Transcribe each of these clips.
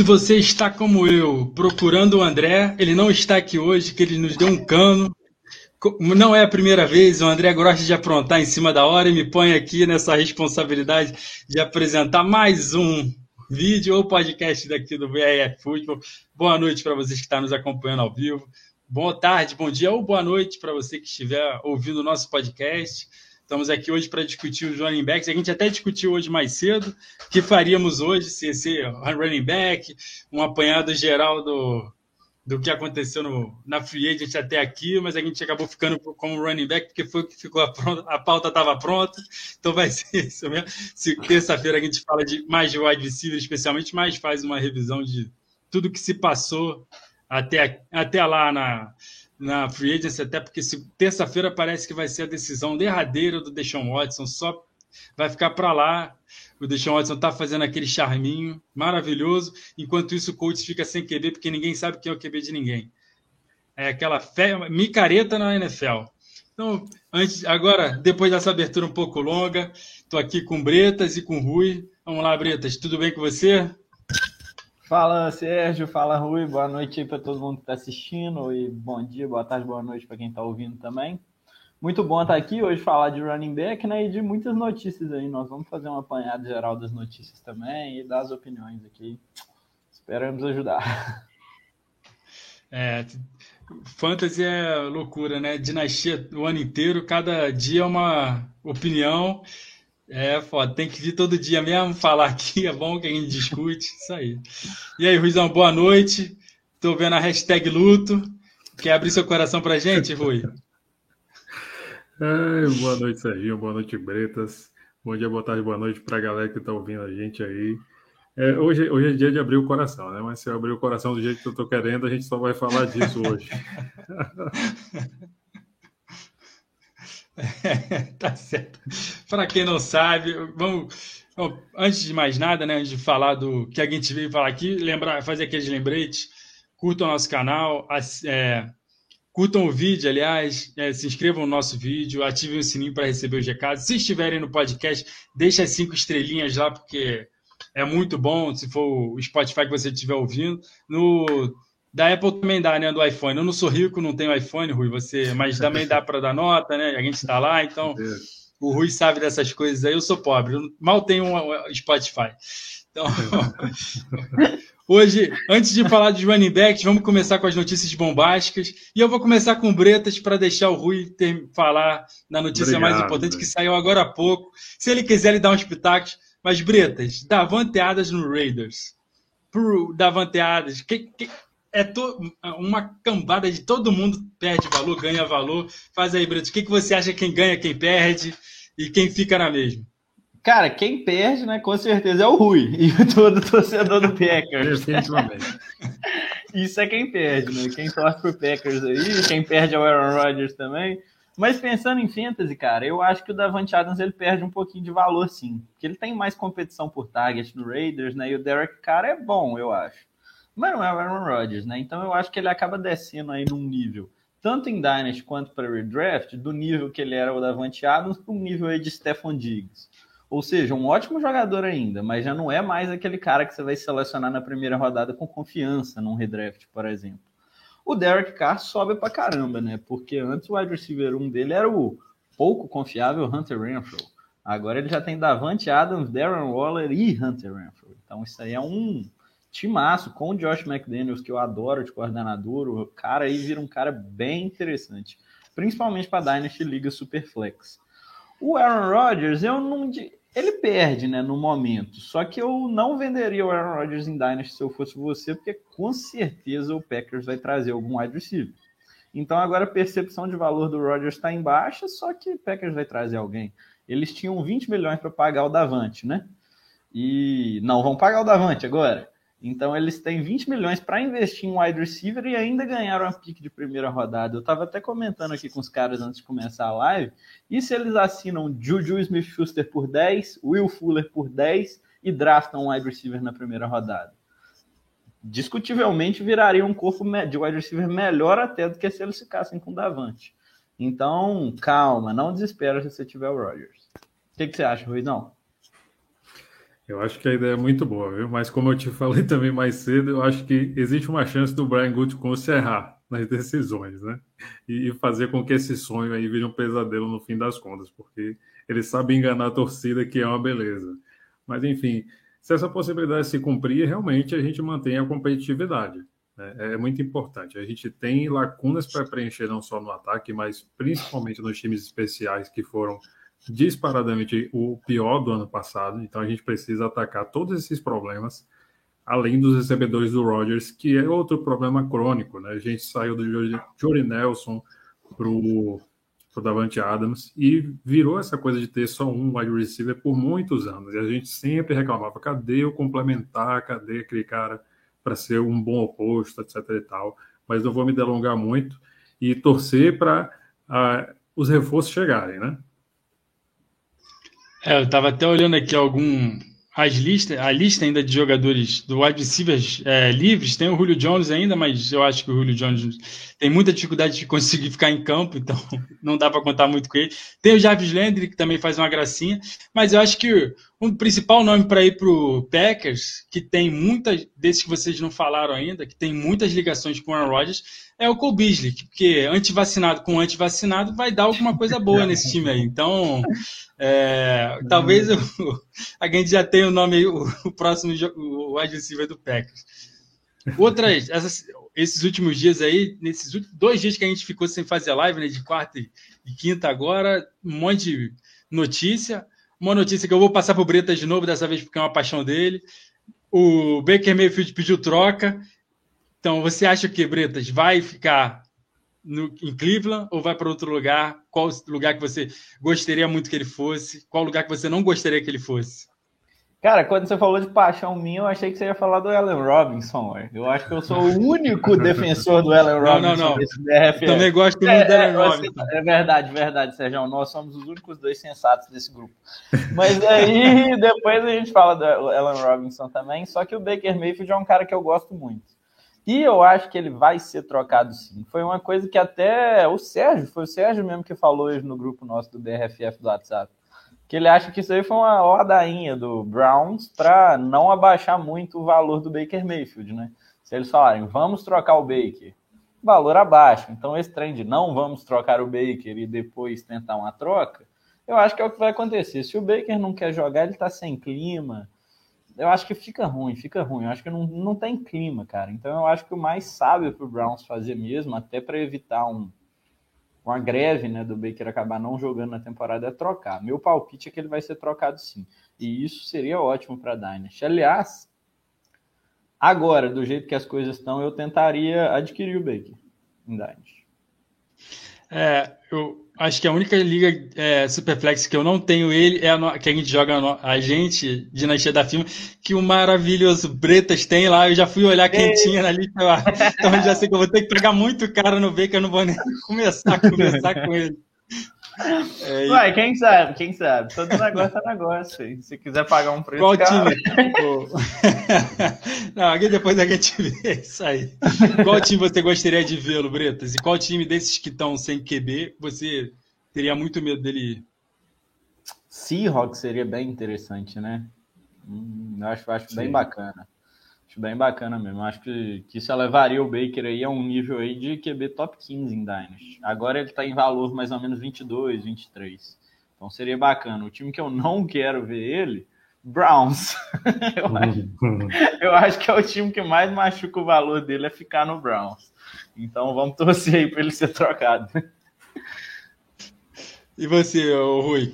Se você está como eu, procurando o André, ele não está aqui hoje, que ele nos deu um cano. Não é a primeira vez, o André gosta de aprontar em cima da hora e me põe aqui nessa responsabilidade de apresentar mais um vídeo ou podcast daqui do VRF Futebol. Boa noite para vocês que estão nos acompanhando ao vivo. Boa tarde, bom dia ou boa noite para você que estiver ouvindo o nosso podcast. Estamos aqui hoje para discutir os running backs. A gente até discutiu hoje mais cedo o que faríamos hoje se esse running back, um apanhado geral do, do que aconteceu no, na free agent até aqui, mas a gente acabou ficando como running back porque foi que ficou a, pronta, a pauta estava pronta, então vai ser isso mesmo. Se terça-feira a gente fala de mais de wide receiver, especialmente, mais faz uma revisão de tudo que se passou até, até lá na, na free agency, até porque terça-feira parece que vai ser a decisão derradeira do Deshaun Watson, só vai ficar para lá. O Deshaun Watson está fazendo aquele charminho maravilhoso, enquanto isso o coach fica sem QB, porque ninguém sabe quem é o QB de ninguém. É aquela fé, micareta na NFL. Então, antes, agora, depois dessa abertura um pouco longa, estou aqui com Bretas e com Rui. Vamos lá, Bretas, tudo bem com você? Fala Sérgio, fala Rui, boa noite para todo mundo que está assistindo e bom dia, boa tarde, boa noite para quem está ouvindo também. Muito bom estar aqui hoje falar de running back né, e de muitas notícias aí. Nós vamos fazer uma apanhada geral das notícias também e das opiniões aqui. Esperamos ajudar. É, fantasy é loucura, né? Dinastia o ano inteiro, cada dia é uma opinião. É, foda, tem que vir todo dia mesmo falar aqui, é bom que a gente discute, isso aí. E aí, Ruizão, boa noite. Tô vendo a hashtag luto. Quer abrir seu coração pra gente, Rui? Ai, boa noite, Serginho. Boa noite, Bretas. Bom dia, boa tarde, boa noite pra galera que tá ouvindo a gente aí. É, hoje, hoje é dia de abrir o coração, né? Mas se eu abrir o coração do jeito que eu tô querendo, a gente só vai falar disso hoje. tá certo. Para quem não sabe, vamos. Antes de mais nada, né, antes de falar do que a gente veio falar aqui, lembrar, fazer aqueles lembretes, curtam o nosso canal, é, curtam o vídeo, aliás, é, se inscrevam no nosso vídeo, ativem o sininho para receber os recados. Se estiverem no podcast, deixe as cinco estrelinhas lá, porque é muito bom, se for o Spotify que você estiver ouvindo. No da Apple também dá, né? Do iPhone. Eu não sou rico, não tenho iPhone, Rui, você, mas também dá para dar nota, né? A gente está lá, então o Rui sabe dessas coisas aí. Eu sou pobre, eu mal tenho um Spotify. Então, hoje, antes de falar dos running backs, vamos começar com as notícias bombásticas. E eu vou começar com Bretas para deixar o Rui ter, falar na notícia Obrigado, mais importante que saiu agora há pouco. Se ele quiser, ele dá uns pitacos. Mas, Bretas, Davanteadas no Raiders. Por Davanteadas, que, que, é to, uma cambada de todo mundo perde valor, ganha valor. Faz aí, Brito, o que, que você acha quem ganha, quem perde e quem fica na mesma? Cara, quem perde, né, com certeza é o Rui e todo torcedor do Packers. Isso é quem perde, né? Quem torce pro Packers aí, quem perde é o Aaron Rodgers também. Mas pensando em fantasy, cara, eu acho que o Davante Adams ele perde um pouquinho de valor, sim. Porque ele tem mais competição por target no Raiders, né? E o Derek Carr é bom, eu acho mas não é o Aaron Rodgers, né? Então eu acho que ele acaba descendo aí num nível, tanto em Dynasty quanto para Redraft, do nível que ele era o Davante Adams para um nível aí de Stephon Diggs. Ou seja, um ótimo jogador ainda, mas já não é mais aquele cara que você vai selecionar na primeira rodada com confiança num redraft, por exemplo. O Derek Carr sobe pra caramba, né? Porque antes o wide receiver 1 dele era o pouco confiável Hunter Renfro. Agora ele já tem Davante Adams, Darren Waller e Hunter Renfro. Então isso aí é um timaço com o Josh McDaniels, que eu adoro de coordenador. O cara aí vira um cara bem interessante, principalmente para Dynasty Liga Superflex. O Aaron Rodgers, eu não. Ele perde, né, no momento. Só que eu não venderia o Aaron Rodgers em Dynasty se eu fosse você, porque com certeza o Packers vai trazer algum wide receiver. Então agora a percepção de valor do Rodgers está em baixa, só que o Packers vai trazer alguém. Eles tinham 20 milhões para pagar o Davante, né? E não vão pagar o Davante agora. Então eles têm 20 milhões para investir em wide receiver e ainda ganharam a pique de primeira rodada. Eu estava até comentando aqui com os caras antes de começar a live. E se eles assinam Juju Smith-Schuster por 10, Will Fuller por 10 e draftam um wide receiver na primeira rodada? Discutivelmente viraria um corpo de wide receiver melhor até do que se eles ficassem com o Davante. Então, calma, não desespera se você tiver o Rodgers. O que, que você acha, Ruizão? Eu acho que a ideia é muito boa, viu? Mas como eu te falei também mais cedo, eu acho que existe uma chance do Brian Gutekunst errar nas decisões, né? E fazer com que esse sonho aí vire um pesadelo no fim das contas, porque ele sabe enganar a torcida, que é uma beleza. Mas, enfim, se essa possibilidade se cumprir, realmente a gente mantém a competitividade. Né? É muito importante. A gente tem lacunas para preencher não só no ataque, mas principalmente nos times especiais que foram disparadamente o pior do ano passado. Então a gente precisa atacar todos esses problemas, além dos recebedores do Rodgers, que é outro problema crônico. Né? A gente saiu do Jory Nelson para o Davante Adams e virou essa coisa de ter só um wide receiver por muitos anos. E a gente sempre reclamava: cadê o complementar? Cadê aquele cara para ser um bom oposto, etc. e tal. Mas não vou me delongar muito e torcer para uh, ah, os reforços chegarem, né? É, eu estava até olhando aqui algum as listas, a lista ainda de jogadores do wide receivers é, livres, tem o Julio Jones ainda, mas eu acho que o Julio Jones tem muita dificuldade de conseguir ficar em campo, então não dá para contar muito com ele. Tem o Jarvis Landry, que também faz uma gracinha, mas eu acho que o principal nome para ir para o Packers, que tem muitas desses que vocês não falaram ainda, que tem muitas ligações com o Aaron Rodgers, é o Cole Beasley, porque antivacinado com antivacinado vai dar alguma coisa boa nesse time aí. Então, é, talvez eu, a gente já tenha o nome, o, o próximo o receiver do Packers. Outras, essas, esses últimos dias aí, nesses dois dias que a gente ficou sem fazer live, né, de quarta e, e quinta agora, um monte de notícia. Uma notícia que eu vou passar para o Bretas de novo, dessa vez porque é uma paixão dele. O Baker Mayfield pediu troca então, você acha que Bretas vai ficar no, em Cleveland ou vai para outro lugar? Qual lugar que você gostaria muito que ele fosse? Qual lugar que você não gostaria que ele fosse? Cara, quando você falou de paixão minha, eu achei que você ia falar do Allen Robinson. Ué. Eu acho que eu sou o único defensor do Allen Robinson. Não, não, não. Também gosto muito é, do Allen é, Robinson. É verdade, verdade, Sérgio. Nós somos os únicos dois sensatos desse grupo. Mas aí, depois a gente fala do Allen Robinson também. Só que o Baker Mayfield é um cara que eu gosto muito. E eu acho que ele vai ser trocado sim. Foi uma coisa que até o Sérgio, foi o Sérgio mesmo que falou hoje no grupo nosso do DRFF do WhatsApp. Que ele acha que isso aí foi uma ladainha do Browns para não abaixar muito o valor do Baker Mayfield, né? Se eles falarem, vamos trocar o Baker, valor abaixo. Então, esse trem de não vamos trocar o Baker e depois tentar uma troca, eu acho que é o que vai acontecer. Se o Baker não quer jogar, ele está sem clima, eu acho que fica ruim, fica ruim. Eu acho que não, não tem clima, cara. Então eu acho que o mais sábio para o Browns fazer mesmo, até para evitar um, uma greve né, do Baker acabar não jogando na temporada, é trocar. Meu palpite é que ele vai ser trocado sim. E isso seria ótimo para a Dynasty. Aliás, agora, do jeito que as coisas estão, eu tentaria adquirir o Baker em Dynasty. É, eu, Acho que a única liga é, Superflex que eu não tenho ele é a que a gente joga a gente, Dinastia da Firma, que o maravilhoso Bretas tem lá. Eu já fui olhar quem tinha na lista lá. Então já sei que eu vou ter que pegar muito cara no B, que eu não vou nem começar a conversar com ele. É, Ué, quem sabe, quem sabe? Todo negócio é negócio. Se quiser pagar um preço. Qual time? Não, aqui depois a gente vê isso aí. Qual time você gostaria de vê-lo, Bretas? E qual time desses que estão sem QB você teria muito medo dele ir? Seahawks seria bem interessante, né? Hum, acho, acho bem bacana. Acho bem bacana mesmo. Acho que, que isso levaria o Baker aí a um nível aí de QB top 15 em Dynasty. Agora ele está em valor mais ou menos 22, 23. Então seria bacana. O time que eu não quero ver ele, Browns. eu, acho, eu acho que é o time que mais machuca o valor dele é ficar no Browns. Então vamos torcer aí para ele ser trocado. E você, Rui?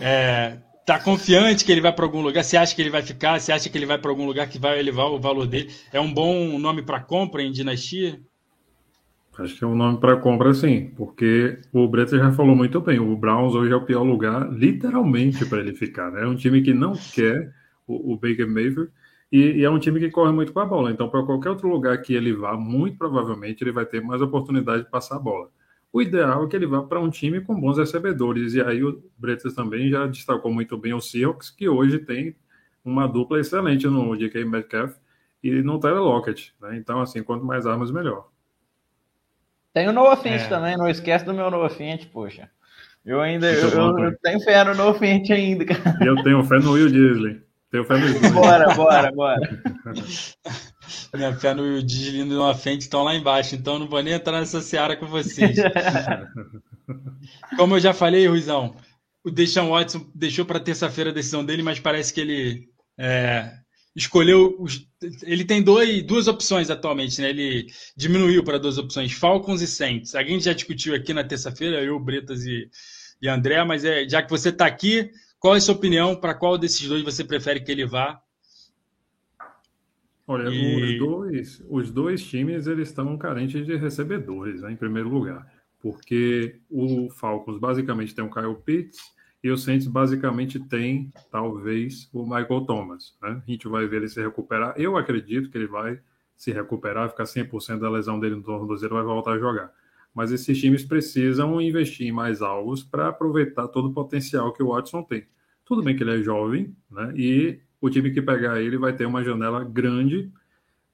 É, tá confiante que ele vai para algum lugar? Você acha que ele vai ficar? Você acha que ele vai para algum lugar que vai elevar o valor dele? É um bom nome para compra em dinastia? Acho que é um nome para compra, sim, porque o Breta já falou muito bem. O Browns hoje é o pior lugar, literalmente, para ele ficar. Né? É um time que não quer o, o Baker Mayfield e, e, é um time que corre muito com a bola. Então, para qualquer outro lugar que ele vá, muito provavelmente ele vai ter mais oportunidade de passar a bola. O ideal é que ele vá para um time com bons recebedores. E aí o Bretas também já destacou muito bem o Seahawks, que hoje tem uma dupla excelente no DK Metcalf e no Tyler Lockett. Né? Então, assim, quanto mais armas, melhor. Tem o Noah Fint é. também, não esquece do meu Noah Fint, poxa. Eu ainda eu, eu, eu tenho fé no Noah Fint ainda, cara. E eu tenho fé no Will Disley. Tenho fé dois. Bora, bora, bora. Minha fé no Deslindo e no Afente estão lá embaixo, então não vou nem entrar nessa seara com vocês. Como eu já falei, Ruizão, o Deshaun Watson deixou para terça-feira a decisão dele, mas parece que ele é, escolheu. Os, ele tem dois, duas opções atualmente, né? Ele diminuiu para duas opções, Falcons e Saints. A gente já discutiu aqui na terça-feira, eu, Bretas e, e André, mas é, já que você está aqui, qual é a sua opinião? Para qual desses dois você prefere que ele vá? Olha, e... os, dois, os dois times eles estão carentes de recebedores, né, em primeiro lugar, porque o Falcons basicamente tem o Kyle Pitts e o Saints basicamente tem, talvez, o Michael Thomas. Né? A gente vai ver ele se recuperar. Eu acredito que ele vai se recuperar, ficar 100% da lesão dele no tornozelo, vai voltar a jogar. Mas esses times precisam investir em mais alvos para aproveitar todo o potencial que o Watson tem. Tudo bem que ele é jovem, né? E o time que pegar ele vai ter uma janela grande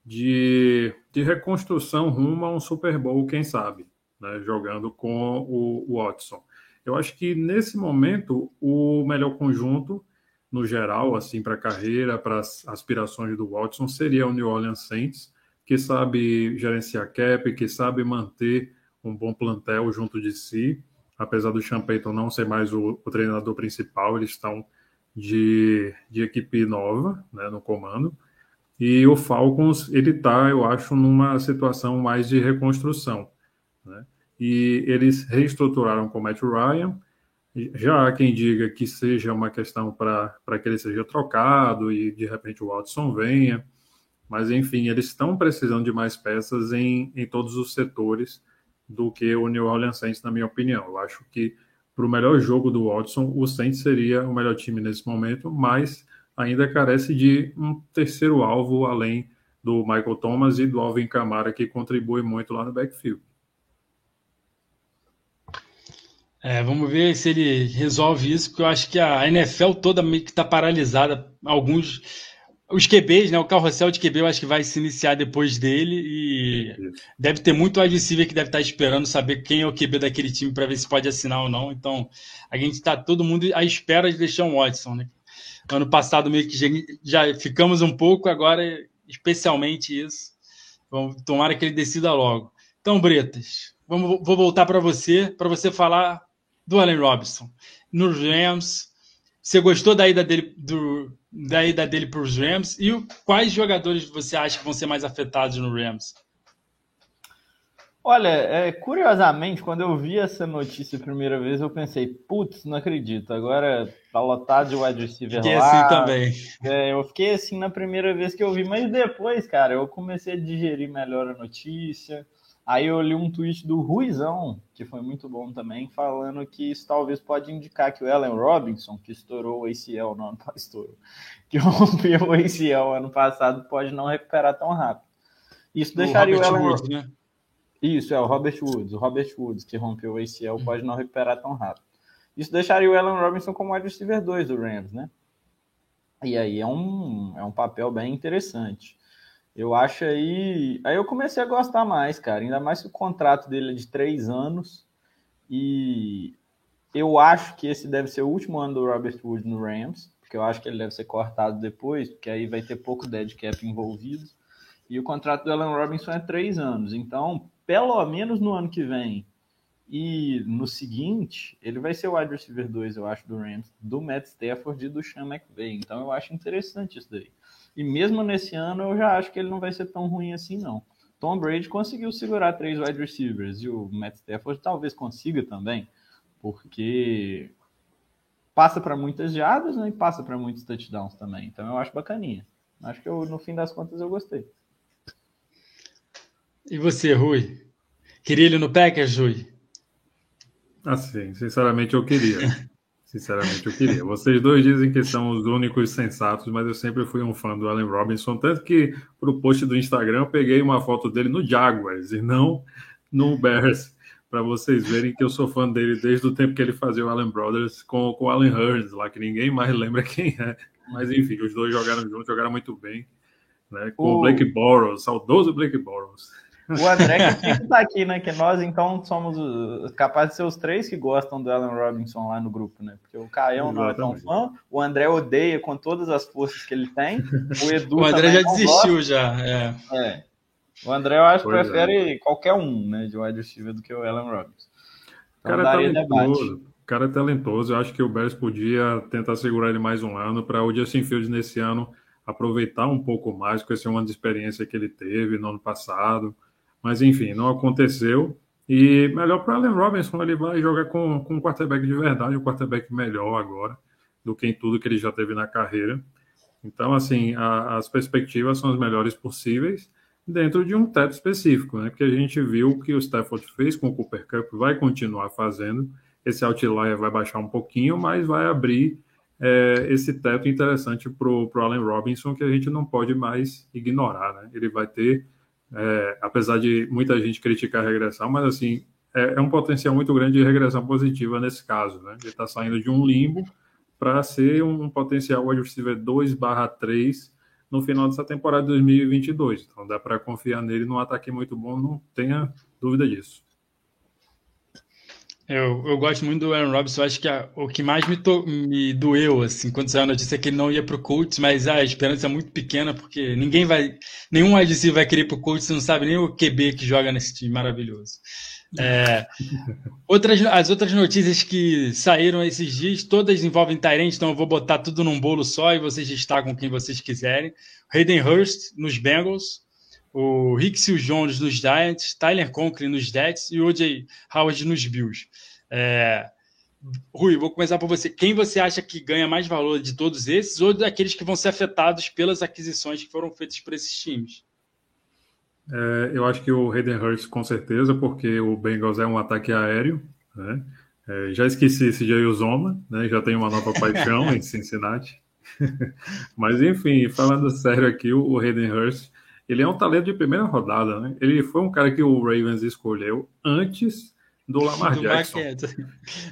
de, de reconstrução rumo a um Super Bowl, quem sabe, né, jogando com o, Watson. Eu acho que nesse momento o melhor conjunto, no geral, assim, para a carreira, para as aspirações do Watson, seria o New Orleans Saints, que sabe gerenciar cap, que sabe manter um bom plantel junto de si, apesar do Sean Payton não ser mais o, o treinador principal, eles estão de, de equipe nova né, no comando. E o Falcons, ele está, eu acho, numa situação mais de reconstrução. Né? E eles reestruturaram com o Matt Ryan. Já há quem diga que seja uma questão para que ele seja trocado e de repente o Watson venha. Mas, enfim, eles estão precisando de mais peças em, em todos os setores do que o New Orleans Saints, na minha opinião. Eu acho que para o melhor jogo do Watson, o Saints seria o melhor time nesse momento, mas ainda carece de um terceiro alvo além do Michael Thomas e do Alvin Kamara, que contribui muito lá no backfield. É, vamos ver se ele resolve isso, porque eu acho que a NFL toda meio que está paralisada. Alguns os QBs, né? O carrossel de QB eu acho que vai se iniciar depois dele e deve ter muito receiver que deve estar esperando saber quem é o QB daquele time para ver se pode assinar ou não. Então, a gente está todo mundo à espera de deixar um Watson, né? Ano passado meio que já ficamos um pouco, agora especialmente isso. Vamos tomara que ele decida logo. Então, Bretas, vamos, vou voltar para você, para você falar do Allen Robinson. Nos Rams, você gostou da ida dele do, da ida dele para os Rams e o, quais jogadores você acha que vão ser mais afetados no Rams? Olha, é, curiosamente, quando eu vi essa notícia a primeira vez, eu pensei, putz, não acredito, agora tá lotado de wide receiver fiquei lá. assim também. É, eu fiquei assim na primeira vez que eu vi, mas depois, cara, eu comecei a digerir melhor a notícia. Aí eu li um tweet do Ruizão, que foi muito bom também, falando que isso talvez pode indicar que o Allen Robinson, que estourou o ACL no ano passado, que rompeu o ACL ano passado, pode não recuperar tão rápido. Isso deixaria o, o Allen Woods, né? Isso, é o Robert Woods. O Robert Woods, que rompeu o ACL, hum. pode não recuperar tão rápido. Isso deixaria o Allen Robinson como wide receiver 2 do Rams, né? E aí é um, é um papel bem interessante. Eu acho aí. Aí eu comecei a gostar mais, cara. Ainda mais que o contrato dele é de três anos. E eu acho que esse deve ser o último ano do Robert Wood no Rams, porque eu acho que ele deve ser cortado depois, porque aí vai ter pouco dead cap envolvido. E o contrato do Alan Robinson é três anos. Então, pelo menos no ano que vem e no seguinte, ele vai ser o wide receiver 2, eu acho, do Rams, do Matt Stafford e do Sean McVay. Então, eu acho interessante isso daí. E mesmo nesse ano, eu já acho que ele não vai ser tão ruim assim, não. Tom Brady conseguiu segurar três wide receivers e o Matt Stafford talvez consiga também, porque passa para muitas jardas né, e passa para muitos touchdowns também. Então eu acho bacaninha. Acho que eu, no fim das contas eu gostei. E você, Rui? Queria ele no Packers, Rui? Assim, sinceramente eu queria. Sinceramente, eu queria. Vocês dois dizem que são os únicos sensatos, mas eu sempre fui um fã do Allen Robinson. Tanto que, para o post do Instagram, eu peguei uma foto dele no Jaguars e não no Bears, para vocês verem que eu sou fã dele desde o tempo que ele fazia o Allen Brothers com, com o Allen Hurns, lá que ninguém mais lembra quem é. Mas, enfim, os dois jogaram juntos, jogaram muito bem. Né, com o Blake Bortles, saudoso Blake Bortles. O André que tá aqui, né? Que nós, então, somos capazes de ser os três que gostam do Alan Robinson lá no grupo, né? Porque o Caio não é tão fã, o André odeia com todas as forças que ele tem, o Edu O André já desistiu, gosta. já. É. é. O André, eu acho que é. prefere é. qualquer um, né? De wide receiver do que o Alan Robinson. Então, cara é talentoso. O cara é talentoso. Eu acho que o Bears podia tentar segurar ele mais um ano para o Justin Fields nesse ano aproveitar um pouco mais com esse ano de experiência que ele teve no ano passado. Mas, enfim, não aconteceu. E melhor para Allen Robinson, ele vai jogar com, com um quarterback de verdade, um quarterback melhor agora do que em tudo que ele já teve na carreira. Então, assim, a, as perspectivas são as melhores possíveis dentro de um teto específico, né? Porque a gente viu que o Stafford fez com o Cooper Cup, vai continuar fazendo. Esse outlier vai baixar um pouquinho, mas vai abrir é, esse teto interessante para o Allen Robinson que a gente não pode mais ignorar, né? Ele vai ter, é, apesar de muita gente criticar a regressão, mas assim é, é, um potencial muito grande de regressão positiva nesse caso, né? Ele está saindo de um limbo para ser um potencial wide receiver 2/3 no final dessa temporada de 2022. Então dá para confiar nele num ataque muito bom, não tenha dúvida disso. Eu, eu gosto muito do Aaron Robinson. Eu acho que a, o que mais me, to, me doeu, assim, quando saiu a notícia é que ele não ia pro Colts, mas a esperança é muito pequena, porque ninguém vai. Nenhum wide vai querer ir pro Colts, você não sabe nem o QB que joga nesse time maravilhoso. É, outras, as outras notícias que saíram esses dias, todas envolvem Tyrant, então eu vou botar tudo num bolo só e vocês destacam quem vocês quiserem. Hayden Hurst nos Bengals, o Rick Jones nos Giants, Tyler Conklin nos Jets e o O.J. Howard nos Bills. É... Rui, vou começar por você. Quem você acha que ganha mais valor de todos esses ou daqueles que vão ser afetados pelas aquisições que foram feitas por esses times? É, eu acho que o Hayden Hurst, com certeza, porque o Bengals é um ataque aéreo. Né? É, já esqueci esse Jair Zoma, né? já tem uma nova paixão em Cincinnati. Mas, enfim, falando sério aqui, o Hayden Hurst ele é um talento de primeira rodada, né? Ele foi um cara que o Ravens escolheu antes do Lamar do Jackson. Mark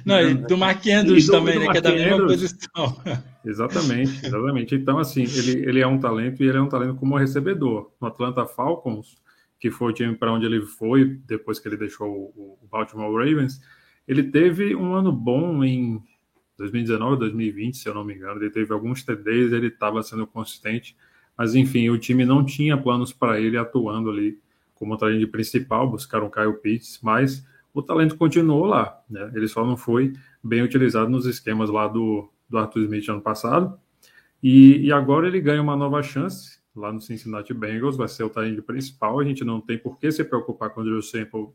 Não, e do Mark Andrews do, também, do né? que é da mesma posição. Exatamente, exatamente. Então, assim, ele, ele é um talento e ele é um talento como recebedor. No Atlanta Falcons, que foi o time para onde ele foi depois que ele deixou o, o Baltimore Ravens, ele teve um ano bom em 2019, 2020, se eu não me engano. Ele teve alguns TDs, ele estava sendo consistente mas enfim, o time não tinha planos para ele atuando ali como talento principal, buscaram Kyle Pitts, mas o talento continuou lá, né? Ele só não foi bem utilizado nos esquemas lá do, do Arthur Smith ano passado. E, e agora ele ganha uma nova chance lá no Cincinnati Bengals, vai ser o talento principal. A gente não tem por que se preocupar com o Drew Sample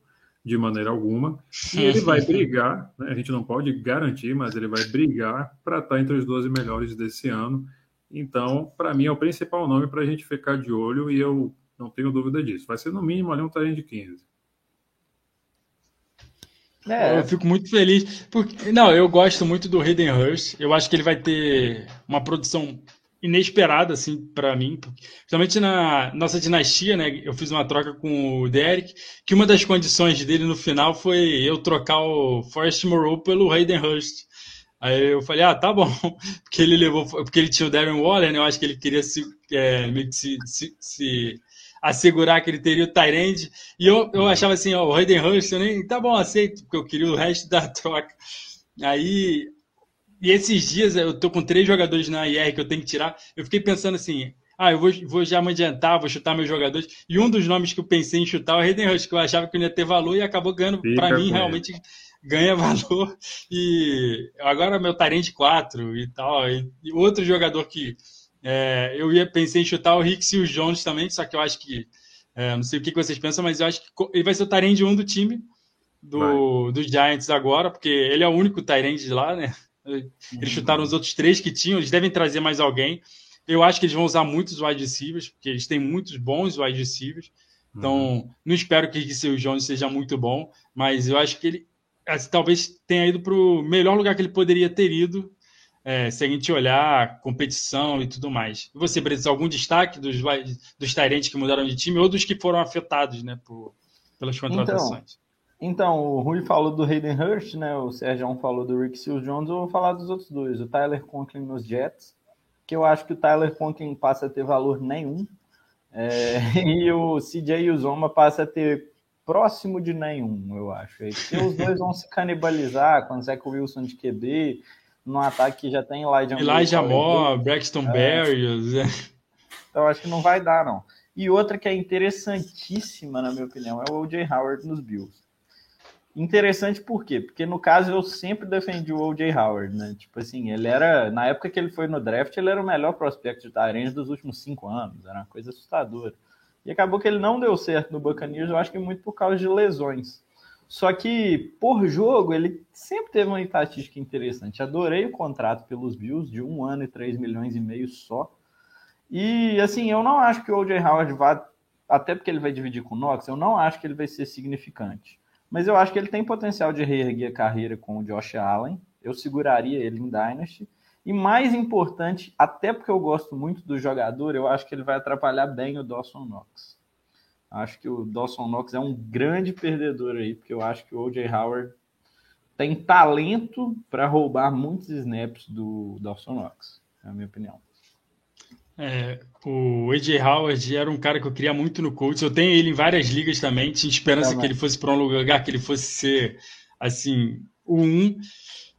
de maneira alguma. E ele vai brigar, né? a gente não pode garantir, mas ele vai brigar para estar entre os 12 melhores desse ano. Então, para mim, é o principal nome para a gente ficar de olho e eu não tenho dúvida disso. Vai ser no mínimo ali um talento de 15. É. Eu fico muito feliz. Porque, não, eu gosto muito do Hayden Hurst. Eu acho que ele vai ter uma produção inesperada, assim, para mim. Principalmente na nossa dinastia, né? Eu fiz uma troca com o Derek, que uma das condições dele no final foi eu trocar o Forrest Moreau pelo Hayden Hurst. Aí eu falei, ah, tá bom, porque ele levou, porque ele tinha o Darren Waller, né? Eu acho que ele queria se, é, se, se, se, assegurar que ele teria o Tyrande. E eu, eu achava assim, ó, o Hayden Hurst, eu nem, tá bom, aceito, porque eu queria o resto da troca. Aí, e esses dias eu tô com três jogadores na IR que eu tenho que tirar. Eu fiquei pensando assim, ah, eu vou, vou já me adiantar, vou chutar meus jogadores. E um dos nomes que eu pensei em chutar é o Hayden Hurst, que eu achava que não ia ter valor e acabou ganhando para mim realmente ganha valor. E agora meu Tarente 4 e tal. E, e outro jogador que é, eu ia pensei em chutar o Rick e o Jones também, só que eu acho que. É, não sei o que vocês pensam, mas eu acho que ele vai ser o Tyrande 1 do time do, dos Giants agora, porque ele é o único Tyrande lá, né? Eles chutaram os outros três que tinham, eles devem trazer mais alguém. Eu acho que eles vão usar muitos wide receivers, porque eles têm muitos bons wide receivers. Então, uhum. não espero que o Jones seja muito bom, mas eu acho que ele, talvez tenha ido para o melhor lugar que ele poderia ter ido, é, se a gente olhar competição e tudo mais. E você, Brito, algum destaque dos, dos Tyrants que mudaram de time ou dos que foram afetados né, por, pelas contratações? Então, então, o Rui falou do Hayden Hurst, né, o Sérgio falou do Rick Seals Jones, eu vou falar dos outros dois. O Tyler Conklin nos Jets, que eu acho que o Tyler Conklin passa a ter valor nenhum É, e o CJ Uzoma passa a ter próximo de nenhum, eu acho. Porque os dois vão se canibalizar com o Zach Wilson de QB, no ataque que já tem Elijah, Elijah Moore, Braxton é. Berrios. É. Então acho que não vai dar, não. E outra que é interessantíssima, na minha opinião, é o O.J. Howard nos Bills. Interessante por quê? Porque no caso eu sempre defendi o O.J. Howard, né? Tipo assim, ele era, na época que ele foi no draft, ele era o melhor prospecto de Tyrande dos últimos cinco anos, era uma coisa assustadora. E acabou que ele não deu certo no Buccaneers, eu acho que muito por causa de lesões. Só que, por jogo, ele sempre teve uma estatística interessante. Adorei o contrato pelos Bills, de um ano e 3 milhões e meio só. E, assim, eu não acho que o O.J. Howard vá, até porque ele vai dividir com o Knox, eu não acho que ele vai ser significante. Mas eu acho que ele tem potencial de reerguer a carreira com o Josh Allen. Eu seguraria ele em Dynasty. E mais importante, até porque eu gosto muito do jogador, eu acho que ele vai atrapalhar bem o Dawson Knox. Acho que o Dawson Knox é um grande perdedor aí, porque eu acho que o O.J. Howard tem talento para roubar muitos snaps do Dawson Knox, é a minha opinião. É, o AJ Howard era um cara que eu queria muito no Colts. Eu tenho ele em várias ligas também. Tinha esperança que ele fosse para um lugar que ele fosse ser assim o um,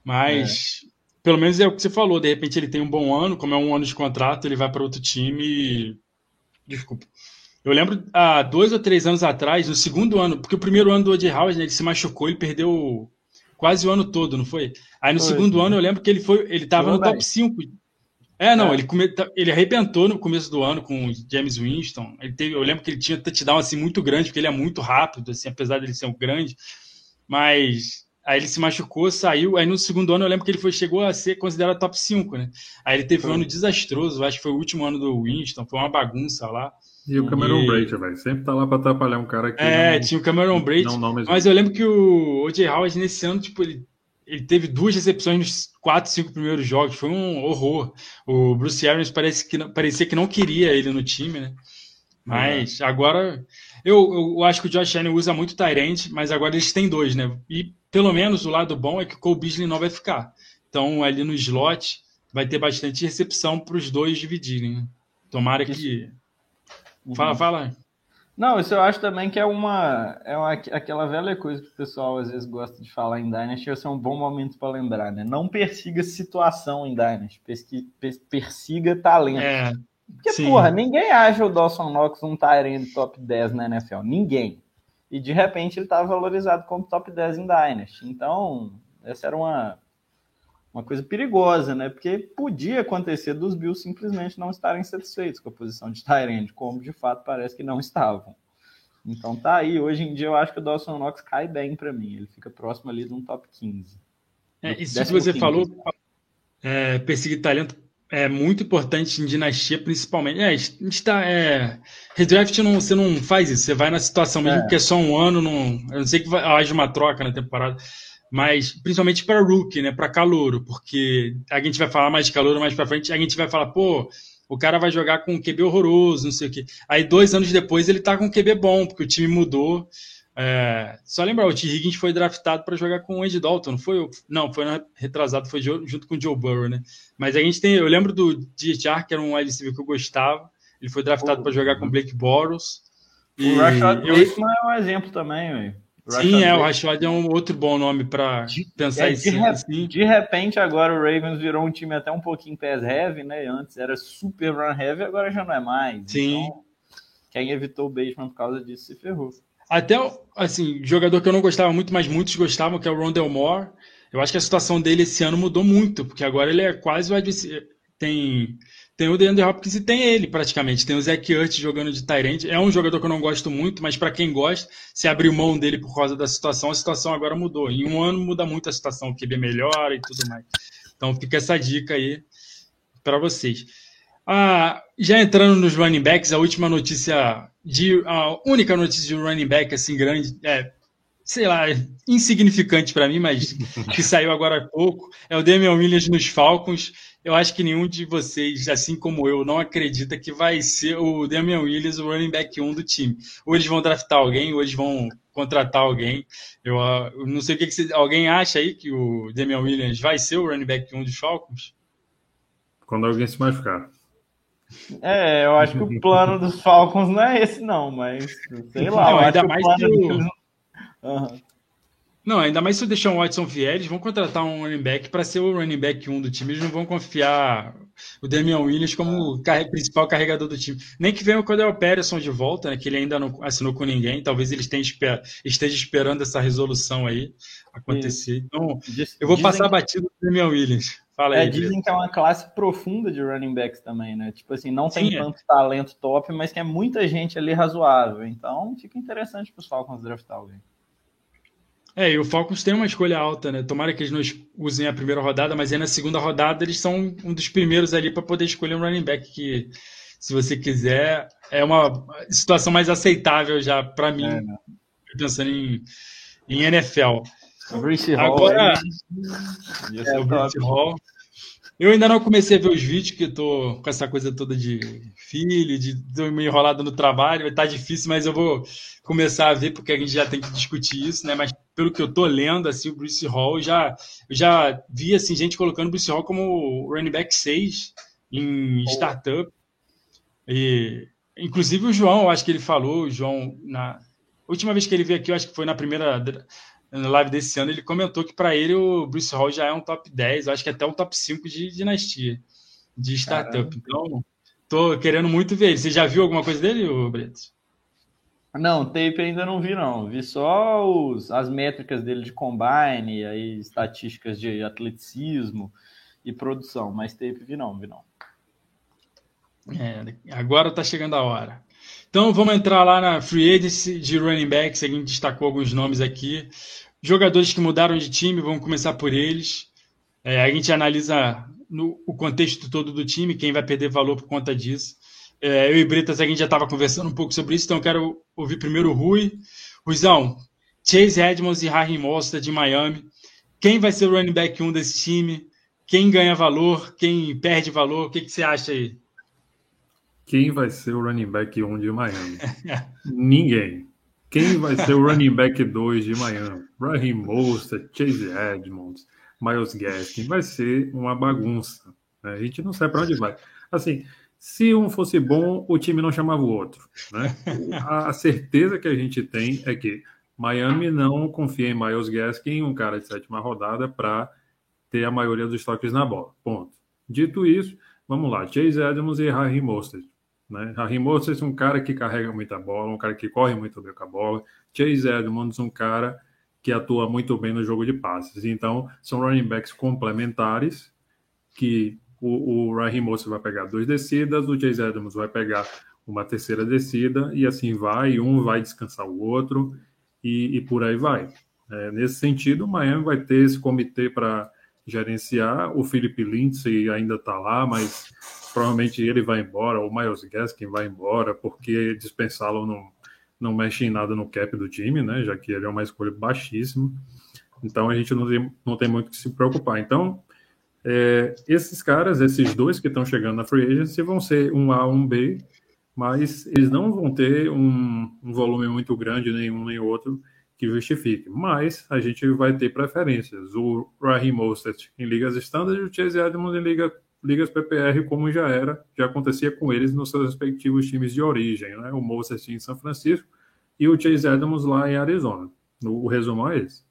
mas é. Pelo menos é o que você falou. De repente ele tem um bom ano, como é um ano de contrato, ele vai para outro time. E... Desculpa. Eu lembro há dois ou três anos atrás, no segundo ano, porque o primeiro ano do AJ Howard né, ele se machucou, ele perdeu quase o ano todo, não foi? Aí no foi, segundo ano eu lembro que ele foi, ele estava no top 5 é, não, é. Ele, come, tá, ele arrebentou no começo do ano com o James Winston. Ele teve, eu lembro que ele tinha touchdown assim, muito grande, porque ele é muito rápido, assim, apesar dele ser um grande. Mas aí ele se machucou, saiu. Aí no segundo ano eu lembro que ele foi, chegou a ser considerado top 5, né? Aí ele teve foi. um ano desastroso, acho que foi o último ano do Winston, foi uma bagunça lá. E o Cameron e... Brate, velho, sempre tá lá para atrapalhar um cara que. É, não, tinha o Cameron Brate. Mas eu lembro que o O.J. Howard nesse ano, tipo, ele ele teve duas recepções nos quatro, cinco primeiros jogos, foi um horror. O Bruce Arians parece que, parecia que não queria ele no time, né? Mas uhum. agora eu, eu acho que o Josh Allen usa muito Tyrant, mas agora eles têm dois, né? E pelo menos o lado bom é que o Cole Beasley não vai ficar. Então ali no slot vai ter bastante recepção para os dois dividirem. Né? Tomara que. Uhum. Fala, fala. Não, isso eu acho também que é uma, é uma, aquela velha coisa que o pessoal às vezes gosta de falar em Dynasty, esse é um bom momento para lembrar, né? Não persiga situação em Dynasty, persiga talento. É, Porque, sim. porra, ninguém acha o Dawson Knox um Tyrant top 10 na NFL. Ninguém. E de repente ele tá valorizado como top 10 em Dynasty. Então, essa era uma, uma coisa perigosa, né? Porque podia acontecer dos Bills simplesmente não estarem satisfeitos com a posição de Tyrande, como de fato parece que não estavam. Então tá aí, hoje em dia eu acho que o Dawson Knox cai bem para mim, ele fica próximo ali de um top 15. É, isso que você 15. falou, é, perseguir talento é muito importante em dinastia, principalmente. É, a gente tá. É, redraft não, você não faz isso, você vai na situação mesmo, é. porque é só um ano, não, eu não sei que haja uma troca na temporada mas principalmente para rookie, né, para calouro, porque a gente vai falar mais de calouro mais para frente, a gente vai falar, pô, o cara vai jogar com um QB horroroso, não sei o quê. Aí dois anos depois ele tá com um QB bom, porque o time mudou. É... Só lembrar, o T. Higgins foi draftado para jogar com o Andy Dalton, não foi? Não, foi retrasado, foi junto com o Joe Burrow, né? Mas a gente tem, eu lembro do DHR, que era um wide receiver que eu gostava, ele foi draftado para jogar com Blake Bortles. O Rashad eu... Bateman é um exemplo também, velho. Sim, é, o Rashad é um outro bom nome para pensar é, de, assim, assim. De repente, agora o Ravens virou um time até um pouquinho pass heavy, né? Antes era super run heavy, agora já não é mais. Sim. Então, quem evitou o Bateman por causa disso se ferrou. Até, assim, jogador que eu não gostava muito, mas muitos gostavam, que é o Rondell Moore. Eu acho que a situação dele esse ano mudou muito, porque agora ele é quase o tem tem o DeAndre Hopkins e tem ele, praticamente. Tem o Zach Ertz jogando de Tyrande. É um jogador que eu não gosto muito, mas para quem gosta, se abriu mão dele por causa da situação, a situação agora mudou. Em um ano muda muito a situação, o QB melhora e tudo mais. Então fica essa dica aí para vocês. Ah, já entrando nos running backs, a última notícia de a única notícia de um running back assim grande, é, sei lá, insignificante para mim, mas que saiu agora há pouco, é o Damian Williams nos Falcons eu acho que nenhum de vocês, assim como eu, não acredita que vai ser o Damian Williams o running back 1 do time. Ou eles vão draftar alguém, ou eles vão contratar alguém. Eu, ah, eu não sei o que, que você, alguém acha aí que o Damian Williams vai ser o running back 1 dos Falcons? Quando alguém se machucar. É, eu acho que o plano dos Falcons não é esse, não, mas sei lá. Não, ainda mais que o... Uhum. Não, ainda mais se o Deshaun Watson vier, eles vão contratar um running back para ser o running back 1 do time. Eles não vão confiar o Damian Williams como o principal carregador do time. Nem que venha o Cordell Patterson de volta, né, que ele ainda não assinou com ninguém. Talvez ele esteja, esteja esperando essa resolução aí acontecer. Então, eu vou passar batido do Damian Williams. Fala é, aí. Dizem que é uma classe profunda de running backs também, né? Tipo assim, não tem Sim, é. tanto é. talento top, mas que é muita gente ali razoável. Então, fica interessante para os Falcons draftar alguém. É, e o Falcons tem uma escolha alta, né? Tomara que eles não usem a primeira rodada, mas aí na segunda rodada eles são um dos primeiros ali para poder escolher um running back que, se você quiser, é uma situação mais aceitável já para mim, é, né? pensando em, em NFL. Bruce Hall. Agora, é, o Bruce Hall. Eu ainda não comecei a ver os vídeos, que estou com essa coisa toda de filho, de tô meio enrolado no trabalho, vai estar tá difícil, mas eu vou começar a ver, porque a gente já tem que discutir isso, né? Mas pelo que eu tô lendo, assim, o Bruce Hall, já, eu já vi, assim, gente colocando o Bruce Hall como running back 6 em startup. E, inclusive o João, eu acho que ele falou, o João, na última vez que ele veio aqui, eu acho que foi na primeira na live desse ano, ele comentou que para ele o Bruce Hall já é um top 10, acho que até um top 5 de dinastia, de startup. Caramba. Então, tô querendo muito ver ele. Você já viu alguma coisa dele, Brito? Não, tape ainda não vi, não. Vi só os, as métricas dele de combine, aí estatísticas de atleticismo e produção, mas tape vi não, vi não. É, agora tá chegando a hora. Então vamos entrar lá na free agency de running backs. A gente destacou alguns nomes aqui. Jogadores que mudaram de time, vamos começar por eles. É, a gente analisa no, o contexto todo do time, quem vai perder valor por conta disso. É, eu e Bretas, a gente já estava conversando um pouco sobre isso, então eu quero ouvir primeiro o Rui. Ruizão, Chase Edmonds e Harry Mostra de Miami. Quem vai ser o running back 1 desse time? Quem ganha valor? Quem perde valor? O que, que você acha aí? Quem vai ser o running back 1 de Miami? Ninguém. Quem vai ser o running back 2 de Miami? Raheem Mostert, Chase Edmonds, Miles Gaskin. Vai ser uma bagunça. Né? A gente não sabe para onde vai. Assim, se um fosse bom, o time não chamava o outro. Né? A certeza que a gente tem é que Miami não confia em Miles Gaskin, um cara de sétima rodada, para ter a maioria dos toques na bola. Ponto. Dito isso, vamos lá. Chase Edmonds e Raheem Mostert. Né? Mostert é um cara que carrega muita bola, um cara que corre muito bem com a bola. Chase Edmonds um cara que atua muito bem no jogo de passes. Então, são running backs complementares que o, o Raheem vai pegar duas descidas, o Chase Edmonds vai pegar uma terceira descida e assim vai, um vai descansar o outro e, e por aí vai. É, nesse sentido, o Miami vai ter esse comitê para gerenciar. O Felipe Lindsay ainda está lá, mas provavelmente ele vai embora, ou o Miles Gaskin vai embora, porque dispensá-lo não, não mexe em nada no cap do time, né? Já que ele é uma escolha baixíssima. Então a gente não tem, não tem muito que se preocupar. Então, é, esses caras, esses dois que estão chegando na free agency, vão ser um A, um B, mas eles não vão ter um, um volume muito grande, nenhum nem outro, que justifique. Mas a gente vai ter preferências. O Raheem Mostert em ligas standard e o Chase Edmonds em liga ligas PPR como já era, já acontecia com eles nos seus respectivos times de origem, né? O Moses em São Francisco e o Chase Adams lá em Arizona. O, o é esse.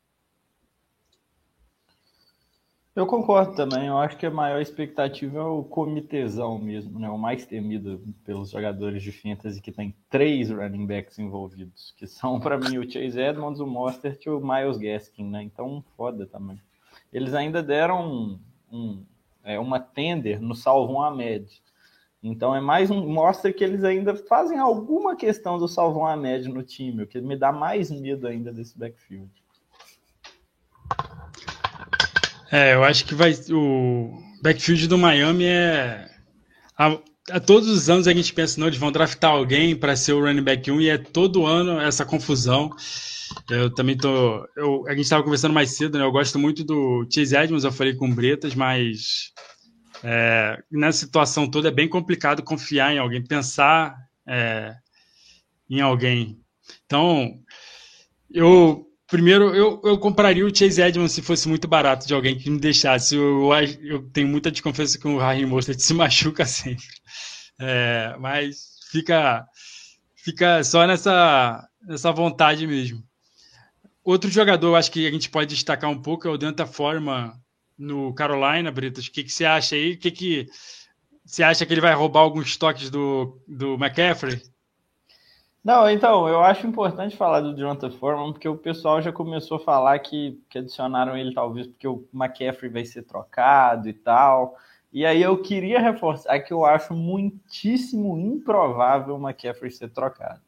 Eu concordo também. Eu acho que a maior expectativa é o comitezão mesmo, né? O mais temido pelos jogadores de fantasy que tem três running backs envolvidos, que são para mim o Chase Edmonds, o Mostert e o Miles Gaskin, né? Então, foda também. Eles ainda deram um, um é, uma tender no Salvon Ahmed. Então é mais um. Mostra que eles ainda fazem alguma questão do Salvon Ahmed no time, o que me dá mais medo ainda desse backfield. É, eu acho que vai. O backfield do Miami é. A, a todos os anos a gente pensa, não, eles vão draftar alguém para ser o running back 1 e é todo ano essa confusão. Eu também tô. Eu, a gente estava conversando mais cedo, né? Eu gosto muito do Chase Edmonds, eu falei com o Bretas, mas é, nessa situação toda é bem complicado confiar em alguém, pensar é, em alguém. Então, eu primeiro eu, eu compraria o Chase Edmonds se fosse muito barato de alguém que me deixasse. Eu, eu tenho muita desconfiança que o Raheem Mostert se machuca sempre. É, mas fica, fica só nessa, nessa vontade mesmo. Outro jogador, acho que a gente pode destacar um pouco é o Danta Forma no Carolina, Britas. O que, que você acha aí? O que, que você acha que ele vai roubar alguns toques do, do McCaffrey? Não, então, eu acho importante falar do Jonathan Foreman, porque o pessoal já começou a falar que, que adicionaram ele talvez porque o McCaffrey vai ser trocado e tal. E aí eu queria reforçar que eu acho muitíssimo improvável o McCaffrey ser trocado.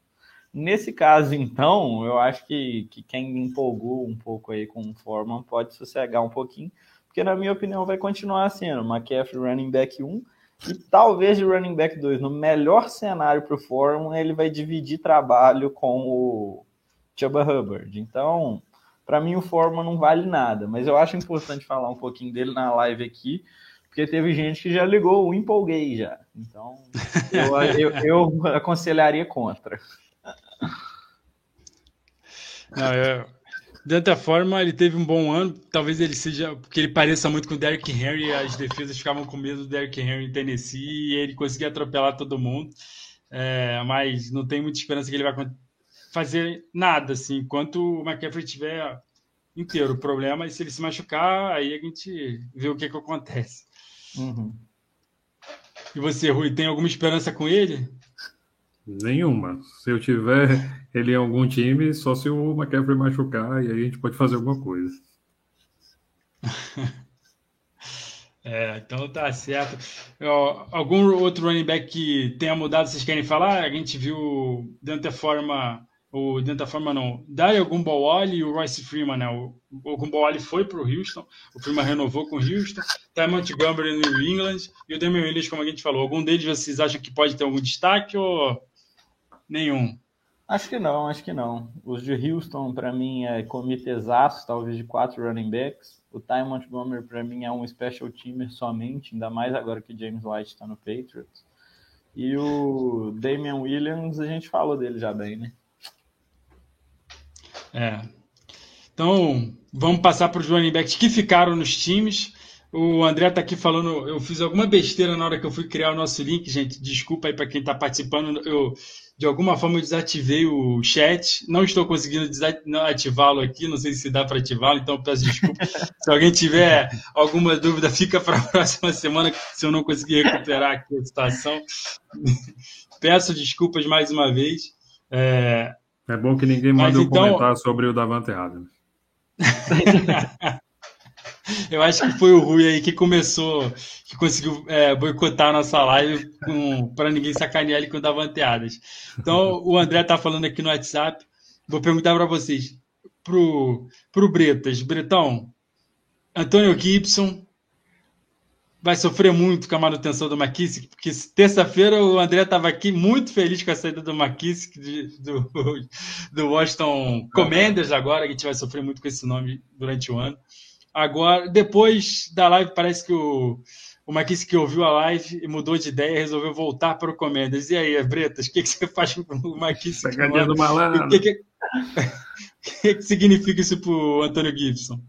Nesse caso, então, eu acho que, que quem empolgou um pouco aí com o Foreman pode sossegar um pouquinho, porque na minha opinião vai continuar sendo McCaffrey running back 1 e talvez de running back 2. No melhor cenário para o Foreman, ele vai dividir trabalho com o Chuba Hubbard. Então, para mim o Foreman não vale nada, mas eu acho importante falar um pouquinho dele na live aqui, porque teve gente que já ligou o empolguei já. Então, eu, eu, eu aconselharia contra. Não, eu, de outra forma, ele teve um bom ano. Talvez ele seja. Porque ele pareça muito com o Derrick Henry. As defesas ficavam com medo do Derrick Henry em Tennessee. E ele conseguia atropelar todo mundo. É, mas não tem muita esperança que ele vai fazer nada, assim, enquanto o McCaffrey estiver inteiro. O problema é se ele se machucar, aí a gente vê o que, que acontece. Uhum. E você, Rui, tem alguma esperança com ele? Nenhuma. Se eu tiver ele em algum time, só se o McCaffrey machucar, e aí a gente pode fazer alguma coisa. É, então tá certo. Algum outro running back que tenha mudado, vocês querem falar? A gente viu Dante Forma, o Dante Forma não, Dario Gumbawali e o Royce Freeman, né? O, o Gumbawali foi para o Houston, o Freeman renovou com o Houston, Ty Montgomery no New England e o Damian Williams, como a gente falou. Algum deles vocês acham que pode ter algum destaque ou nenhum? Acho que não, acho que não. Os de Houston, para mim, é comitezaço, talvez de quatro running backs. O Ty Montgomery, para mim, é um special teamer somente, ainda mais agora que James White está no Patriots. E o Damian Williams, a gente falou dele já bem, né? É. Então, vamos passar para os running backs que ficaram nos times. O André está aqui falando, eu fiz alguma besteira na hora que eu fui criar o nosso link, gente. Desculpa aí para quem está participando. Eu de alguma forma eu desativei o chat, não estou conseguindo ativá-lo aqui, não sei se dá para ativá-lo, então peço desculpa. se alguém tiver alguma dúvida, fica para a próxima semana, se eu não conseguir recuperar aqui a situação. peço desculpas mais uma vez. É, é bom que ninguém manda um então... comentário sobre o Davante Adams. Eu acho que foi o Rui aí que começou, que conseguiu é, boicotar a nossa live para ninguém sacanear ele com davanteadas. Então, o André tá falando aqui no WhatsApp. Vou perguntar para vocês, pro, pro Bretas. Bretão, Antônio Gibson vai sofrer muito com a manutenção do McKissick, porque terça-feira o André estava aqui muito feliz com a saída do McKissick do, do Washington Commanders agora, a gente vai sofrer muito com esse nome durante o ano. Agora, depois da live, parece que o, o que ouviu a live e mudou de ideia e resolveu voltar para o Comendas. E aí, Bretas, o que, que você faz com o Marquinhos? Pegadinha do malandro. O que, que, que, que significa isso para o Antônio Gibson?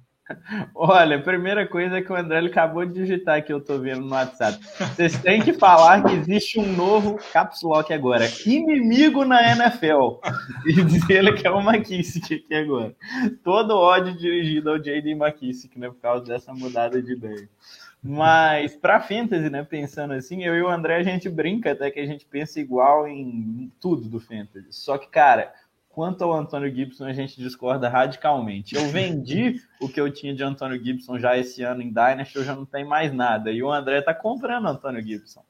Olha, a primeira coisa que o André acabou de digitar que eu tô vendo no WhatsApp. Vocês têm que falar que existe um novo caps lock agora. Inimigo na NFL. E dizer ele que é o McKissick aqui agora. Todo ódio dirigido ao J.D. McKissick, né? Por causa dessa mudada de ideia. Mas para fantasy, né, pensando assim, eu e o André a gente brinca até que a gente pensa igual em tudo do fantasy. Só que, cara, Quanto ao Antônio Gibson, a gente discorda radicalmente. Eu vendi o que eu tinha de Antônio Gibson já esse ano em Dynasty, eu já não tenho mais nada. E o André tá comprando Antônio Gibson.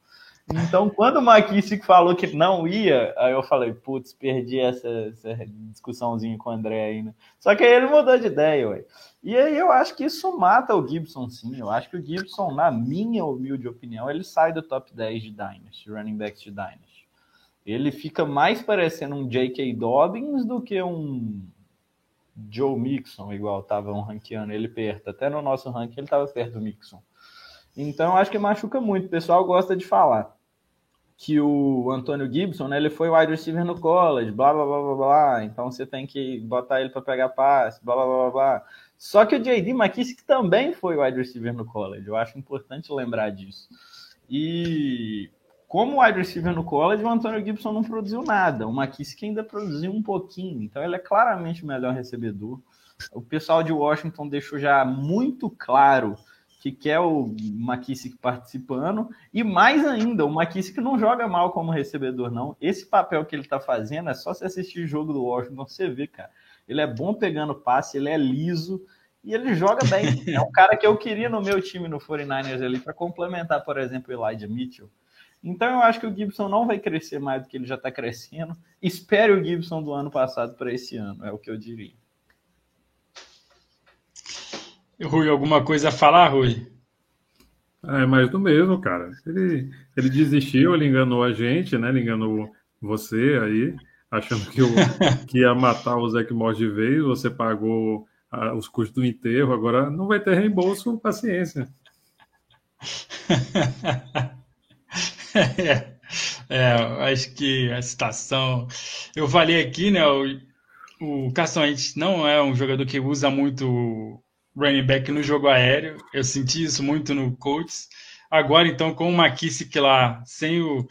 Então, quando o McKissick falou que não ia, aí eu falei, putz, perdi essa, essa, discussãozinha com o André aí, né? Só que aí ele mudou de ideia, ué. E aí eu acho que isso mata o Gibson, sim. Eu acho que o Gibson, na minha humilde opinião, ele sai do top 10 de Dynasty, running backs de Dynasty ele fica mais parecendo um J.K. Dobbins do que um Joe Mixon, igual estavam ranqueando ele perto. Até no nosso ranking ele estava perto do Mixon. Então acho que machuca muito. O pessoal gosta de falar que o Antônio Gibson, né, ele foi wide receiver no college, blá blá blá blá blá. Então você tem que botar ele para pegar passe, blá blá blá blá. Só que o JD McKissick também foi wide receiver no college. Eu acho importante lembrar disso. E como wide receiver no college, o Antônio Gibson não produziu nada. O McKissick ainda produziu um pouquinho. Então ele é claramente o melhor recebedor. O pessoal de Washington deixou já muito claro que quer o McKissick participando. E mais ainda, o McKissick não joga mal como recebedor, não. Esse papel que ele tá fazendo é só você assistir o jogo do Washington, você vê, cara. Ele é bom pegando passe, ele é liso e ele joga bem. É um cara que eu queria no meu time no 49ers ali para complementar, por exemplo, o Elijah Mitchell. Então eu acho que o Gibson não vai crescer mais do que ele já está crescendo. Espere o Gibson do ano passado para esse ano, é o que eu diria. Rui, alguma coisa a falar, Rui? É mais do mesmo, cara. Ele, ele desistiu, ele enganou a gente, né? Ele enganou você aí, achando que, o, que ia matar o Zé Morte de vez. Você pagou ah, os custos do enterro, agora não vai ter reembolso, paciência. é, é, acho que a situação. Eu falei aqui, né? O, o Carson Wentz não é um jogador que usa muito running back no jogo aéreo. Eu senti isso muito no Colts. Agora, então, com o McKissick lá, sem o.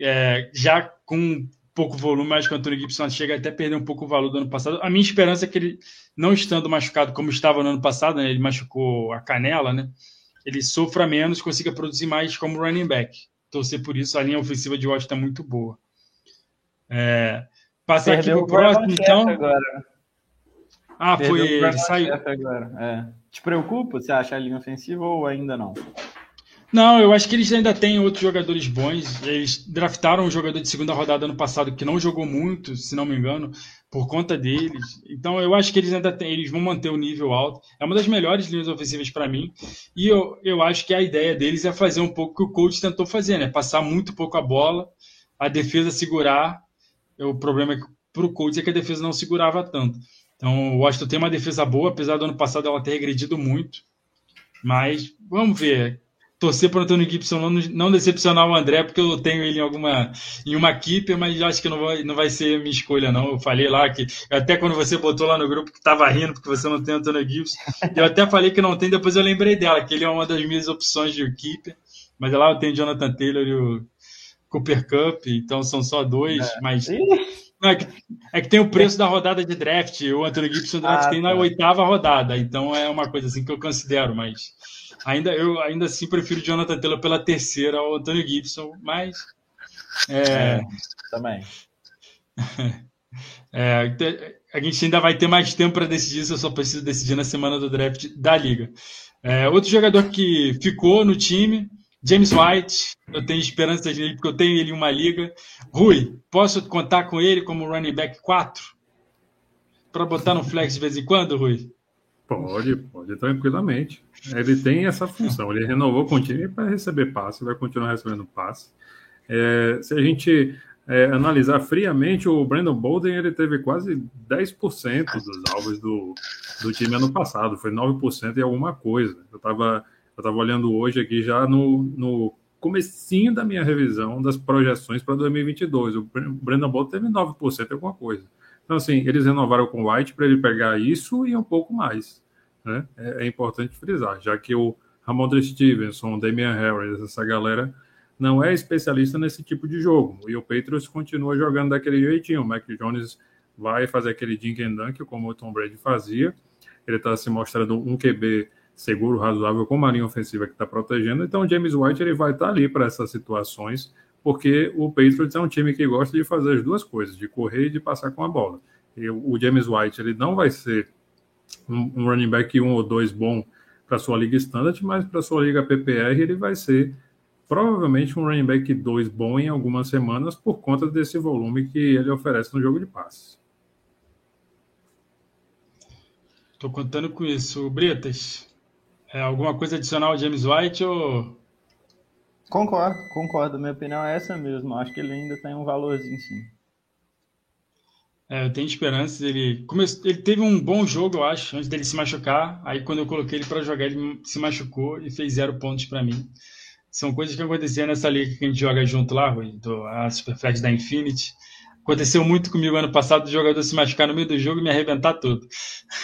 É, já com pouco volume, mas que o Antônio Gibson chega até a perder um pouco o valor do ano passado. A minha esperança é que ele, não estando machucado como estava no ano passado, né, ele machucou a canela, né? Ele sofra menos, consiga produzir mais como running back. Torcer por isso, a linha ofensiva de Washington é muito boa. É, passar Perdeu aqui para o próximo, então. Agora. Ah, Perdeu foi ele, saiu. Agora. É. Te preocupa? Você acha a linha ofensiva ou ainda não? Não, eu acho que eles ainda têm outros jogadores bons. Eles draftaram um jogador de segunda rodada ano passado que não jogou muito, se não me engano, por conta deles. Então eu acho que eles ainda eles vão manter o nível alto. É uma das melhores linhas ofensivas para mim. E eu, eu acho que a ideia deles é fazer um pouco o que o coach tentou fazer, né? Passar muito pouco a bola, a defesa segurar. O problema é para o coach é que a defesa não segurava tanto. Então, o Washington tem uma defesa boa, apesar do ano passado ela ter regredido muito. Mas vamos ver. Torcer para o Antônio Gibson não, não decepcionar o André, porque eu tenho ele em alguma em uma equipe, mas acho que não vai, não vai ser minha escolha, não. Eu falei lá que, até quando você botou lá no grupo que estava rindo porque você não tem o Antônio Gibson, eu até falei que não tem, depois eu lembrei dela, que ele é uma das minhas opções de equipe, mas lá eu tenho o Jonathan Taylor e o Cooper Cup, então são só dois, é. mas é, que, é, que, tem o preço da rodada de draft. O Anthony Gibson draft ah, tem na tá. oitava rodada, então é uma coisa assim que eu considero, mas ainda eu ainda assim prefiro o Jonathan Taylor pela terceira ao Anthony Gibson, mas é, é também. É, a gente ainda vai ter mais tempo para decidir, isso eu só preciso decidir na semana do draft da liga. É, outro jogador que ficou no time James White, eu tenho esperança nele porque eu tenho ele em uma liga. Rui, posso contar com ele como running back 4? Para botar no flex de vez em quando, Rui? Pode, pode, tranquilamente. Ele tem essa função. Ele renovou com o time para receber passe, vai continuar recebendo passe. É, se a gente é, analisar friamente, o Brandon Bolden ele teve quase 10% dos alvos do, do time ano passado, foi 9% e alguma coisa. Eu estava eu estava olhando hoje aqui já no, no comecinho da minha revisão das projeções para 2022. O Brandon Bolton teve 9% alguma coisa. Então, assim, eles renovaram com o White para ele pegar isso e um pouco mais. Né? É, é importante frisar, já que o Ramondre Stevenson, o Damian Harris, essa galera não é especialista nesse tipo de jogo. E o Patriots continua jogando daquele jeitinho. O Mac Jones vai fazer aquele dink and dunk, como o Tom Brady fazia. Ele está se mostrando um QB seguro, razoável com a linha ofensiva que está protegendo. Então, o James White ele vai estar tá ali para essas situações, porque o Patriots é um time que gosta de fazer as duas coisas, de correr e de passar com a bola. E o James White ele não vai ser um, um running back um ou dois bom para sua liga standard, mas para sua liga PPR ele vai ser provavelmente um running back 2 bom em algumas semanas por conta desse volume que ele oferece no jogo de passes. Estou contando com isso. Bretas, é, alguma coisa adicional James White ou. Concordo, concordo. Minha opinião é essa mesmo. Acho que ele ainda tem um valorzinho sim. É, eu tenho esperanças. Ele, come... ele teve um bom jogo, eu acho, antes dele se machucar. Aí, quando eu coloquei ele para jogar, ele se machucou e fez zero pontos para mim. São coisas que aconteciam nessa liga que a gente joga junto lá, Rui, do, a Superflex da Infinity. Aconteceu muito comigo ano passado, o jogador se machucar no meio do jogo e me arrebentar tudo.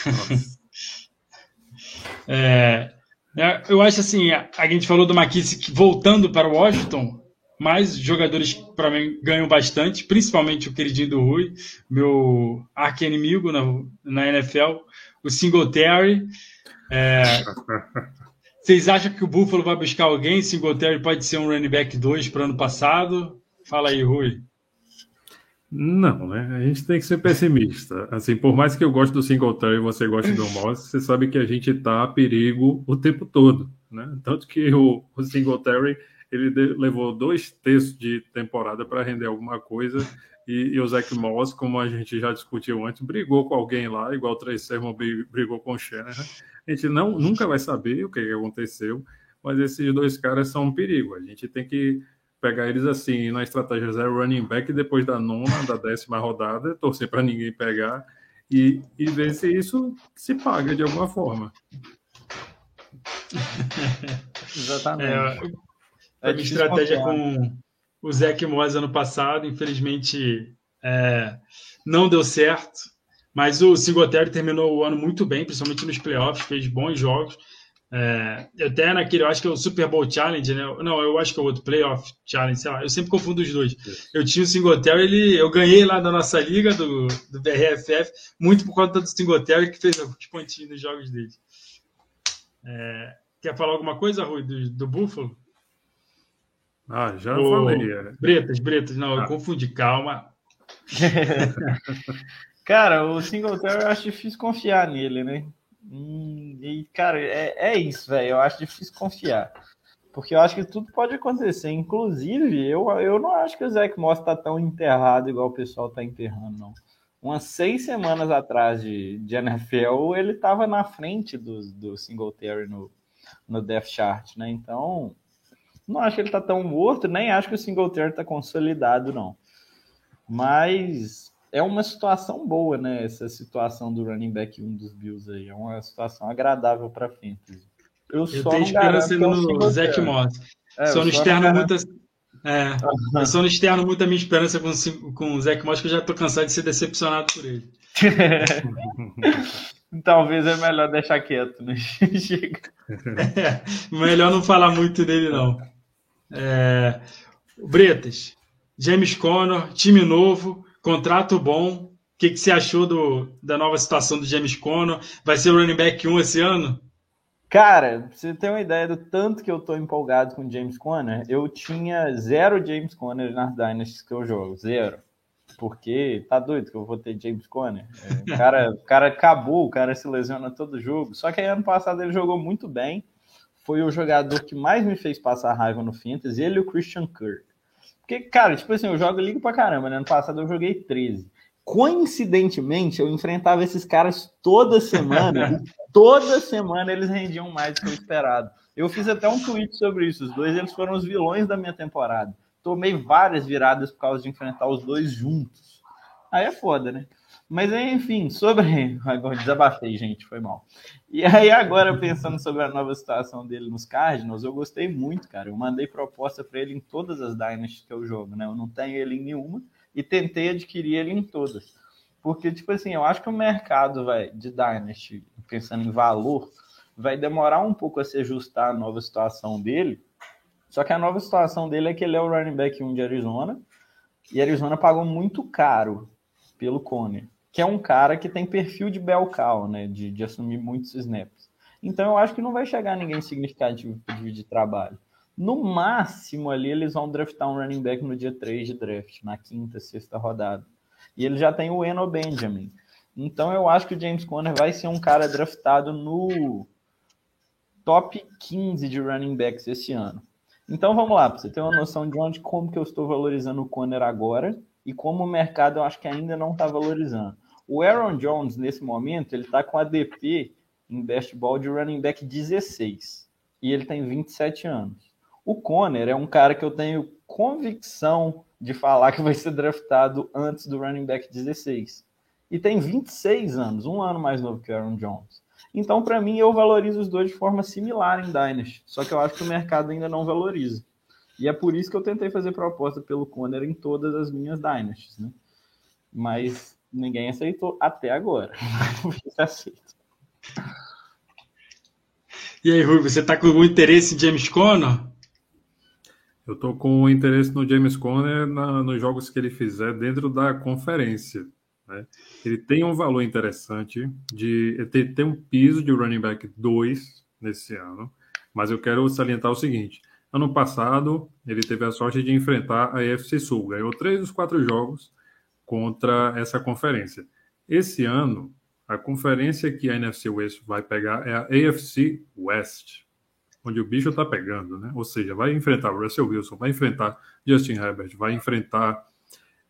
é, é, eu acho assim, a, gente falou do McKissick voltando para o Washington. Mas jogadores para mim ganham bastante, principalmente o queridinho do Rui, meu arqui-inimigo na, na NFL, o Singletary. É, vocês acham que o Buffalo vai buscar alguém? Singletary pode ser um running back 2 para ano passado? Fala aí, Rui. Não, né? A gente tem que ser pessimista. Assim, por mais que eu goste do Singletary e você goste do Moss, você sabe que a gente está a perigo o tempo todo, né? Tanto que o, o Singletary ele de, levou dois terços de temporada para render alguma coisa e, e, o Zach Moss, como a gente já discutiu antes, brigou com alguém lá, igual o Trey Sermon brigou com o Shanahan. A gente não, nunca vai saber o que aconteceu, mas esses dois caras são um perigo. A gente tem que pegar eles assim na estratégia zero running back depois da nona, da décima rodada, torcer para ninguém pegar e, e ver se isso se paga de alguma forma. Exatamente. É, a minha estratégia com o Zach Moss ano passado, infelizmente é, não deu certo, mas o Singletary terminou o ano muito bem, principalmente nos playoffs, fez bons jogos. É, até naquele, eu acho que é o Super Bowl Challenge, né? Não, eu acho que é o outro Playoff Challenge, sei lá. Eu sempre confundo os dois. Eu tinha o Singletary, ele, eu ganhei lá na nossa liga do, do BRFF, muito por conta do Singletary, que fez alguns pontinhos nos jogos dele. É, quer falar alguma coisa, Rui, do, do Buffalo? Ah, já o... falei. É. Bretas, Bretas, não, ah. eu confundi, calma. Cara, o Singletary eu acho difícil confiar nele, né? Hum, e, cara, é, é isso, velho. Eu acho difícil confiar. Porque eu acho que tudo pode acontecer. Inclusive, eu, eu não acho que o Zach Moss tá tão enterrado igual o pessoal tá enterrando, não. Umas seis semanas atrás de, de NFL, ele tava na frente do, do Singletary no, no Death Chart, né? Então, não acho que ele tá tão morto, nem acho que o Singletary tá consolidado, não. Mas é uma situação boa, né? Essa situação do running back 1 dos Bills aí. É uma situação agradável para fantasy. Eu, eu tenho esperança no é Zach Moss. É, só no externo muita. É, eu só no externo muito a minha esperança com, com o Zach Moss, que eu já tô cansado de ser decepcionado por ele. Talvez é melhor deixar quieto, né? Chega. É, melhor não falar muito dele, não. É, Bretas, James Conner, time novo, contrato bom. O que, que você achou do, da nova situação do James Conner? Vai ser o running back 1 esse ano? Cara, pra você ter uma ideia do tanto que eu tô empolgado com James Conner, eu tinha zero James Conner nas Dynasties que eu jogo, zero. Porque tá doido que eu vou ter James Conner. É, o, cara, o cara acabou, o cara se lesiona todo jogo. Só que aí ano passado ele jogou muito bem foi o jogador que mais me fez passar raiva no Fantasy, ele e o Christian Kirk. Porque, cara, tipo assim, eu jogo ligo pra caramba, né? Ano passado eu joguei 13. Coincidentemente, eu enfrentava esses caras toda semana, toda semana eles rendiam mais do que eu esperado. Eu fiz até um tweet sobre isso. Os dois eles foram os vilões da minha temporada. Tomei várias viradas por causa de enfrentar os dois juntos. Aí é foda, né? Mas enfim, sobre. Agora desabafei, gente, foi mal. E aí, agora, pensando sobre a nova situação dele nos Cardinals, eu gostei muito, cara. Eu mandei proposta para ele em todas as Dynasties que eu jogo, né? Eu não tenho ele em nenhuma e tentei adquirir ele em todas. Porque, tipo assim, eu acho que o mercado vai, de Dynasty, pensando em valor, vai demorar um pouco a se ajustar à nova situação dele. Só que a nova situação dele é que ele é o running back 1 de Arizona e Arizona pagou muito caro pelo Conner que é um cara que tem perfil de Belcal, né? De, de assumir muitos snaps. Então eu acho que não vai chegar ninguém significativo para dividir trabalho. No máximo ali eles vão draftar um running back no dia 3 de draft, na quinta, sexta rodada. E ele já tem o Eno Benjamin. Então eu acho que o James Conner vai ser um cara draftado no top 15 de running backs esse ano. Então vamos lá, para você ter uma noção de onde como que eu estou valorizando o Conner agora e como o mercado eu acho que ainda não está valorizando. O Aaron Jones, nesse momento, ele está com ADP em best ball de running back 16. E ele tem 27 anos. O Conner é um cara que eu tenho convicção de falar que vai ser draftado antes do running back 16. E tem 26 anos, um ano mais novo que o Aaron Jones. Então, para mim, eu valorizo os dois de forma similar em Dynasty. Só que eu acho que o mercado ainda não valoriza. E é por isso que eu tentei fazer proposta pelo Conner em todas as minhas Dynasties, né? Mas Ninguém aceitou até agora. E aí, Rui, você está com algum interesse em James Conner? Eu tô com interesse no James Conner na, nos jogos que ele fizer dentro da conferência. Né? Ele tem um valor interessante de ter, tem um piso de running back 2 nesse ano, mas eu quero salientar o seguinte: ano passado ele teve a sorte de enfrentar a AFC Sul, ganhou três dos quatro jogos contra essa conferência. Esse ano, a conferência que a NFC West vai pegar é a AFC West onde o bicho está pegando, né? Ou seja, vai enfrentar Russell Wilson, vai enfrentar Justin Herbert, vai enfrentar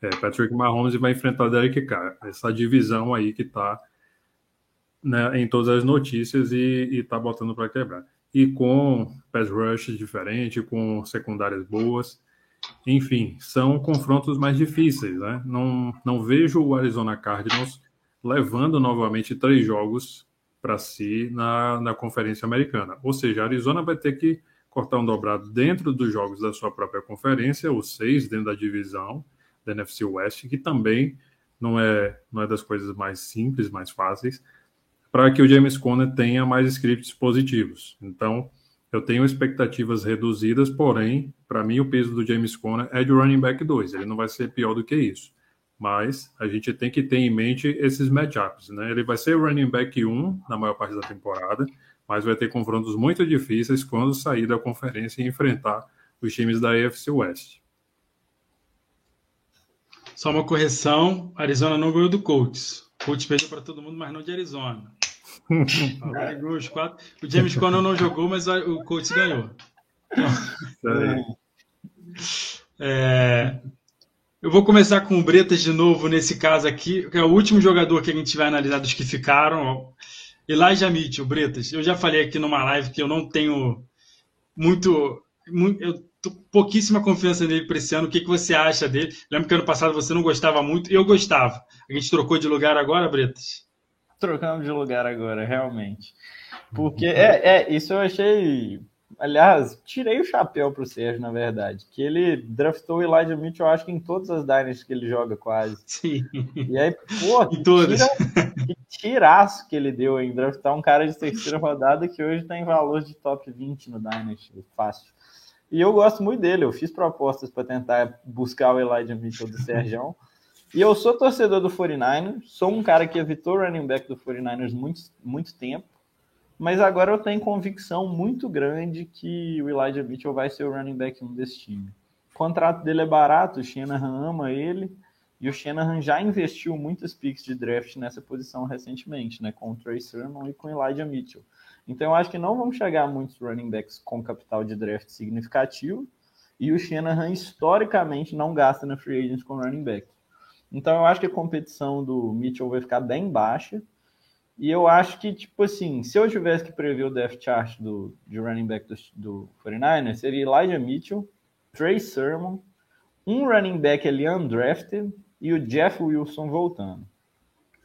é, Patrick Mahomes e vai enfrentar Derek Carr. Essa divisão aí que está né, em todas as notícias e está botando para quebrar. E com pass rush diferente, com secundárias boas. Enfim, são confrontos mais difíceis, né? Não, não vejo o Arizona Cardinals levando novamente três jogos para si na, na Conferência Americana. Ou seja, a Arizona vai ter que cortar um dobrado dentro dos jogos da sua própria conferência, ou seis dentro da divisão da NFC West, que também não é, não é das coisas mais simples, mais fáceis, para que o James Conner tenha mais scripts positivos. Então, eu tenho expectativas reduzidas, porém, para mim, o peso do James Conner é de running back 2. Ele não vai ser pior do que isso mas a gente tem que ter em mente esses matchups, né? Ele vai ser running back 1 na maior parte da temporada, mas vai ter confrontos muito difíceis quando sair da conferência e enfrentar os times da AFC West. Só uma correção: Arizona não ganhou do Colts. Colts perdeu para todo mundo, mas não de Arizona. Os quatro. O James Conner não jogou, mas o Colts ganhou. É, eu vou começar com o Bretas de novo nesse caso aqui, que é o último jogador que a gente vai analisar dos que ficaram. Elijah Mitchell, Bretas. Eu já falei aqui numa live que eu não tenho muito. muito eu tô pouquíssima confiança nele para esse ano. O que, que você acha dele? Lembro que ano passado você não gostava muito, eu gostava. A gente trocou de lugar agora, Bretas? Trocamos de lugar agora, realmente. Porque é, é isso eu achei Aliás, tirei o chapéu pro Sérgio, na verdade. Que ele draftou o Elijah Mitchell, eu acho que em todas as dynasties que ele joga, quase. Sim. E aí, pô, que, todas. Tira, que tiraço que ele deu em draftar um cara de terceira rodada que hoje tem valor de top 20 no Dynasty, fácil. E eu gosto muito dele, eu fiz propostas para tentar buscar o Elijah Mitchell do Sérgio. E eu sou torcedor do 49ers, sou um cara que evitou running back do 49ers muito, muito tempo. Mas agora eu tenho convicção muito grande que o Elijah Mitchell vai ser o running back 1 desse time. O contrato dele é barato, o Shanahan ama ele, e o Shanahan já investiu muitas picks de draft nessa posição recentemente, né? Com o Trey Sermon e com o Elijah Mitchell. Então eu acho que não vão chegar muitos running backs com capital de draft significativo, e o Shanahan historicamente não gasta na free agents com running back. Então eu acho que a competição do Mitchell vai ficar bem baixa. E eu acho que, tipo assim, se eu tivesse que prever o depth chart do, de running back do, do 49ers, seria Elijah Mitchell, Trey Sermon, um running back ali undrafted e o Jeff Wilson voltando.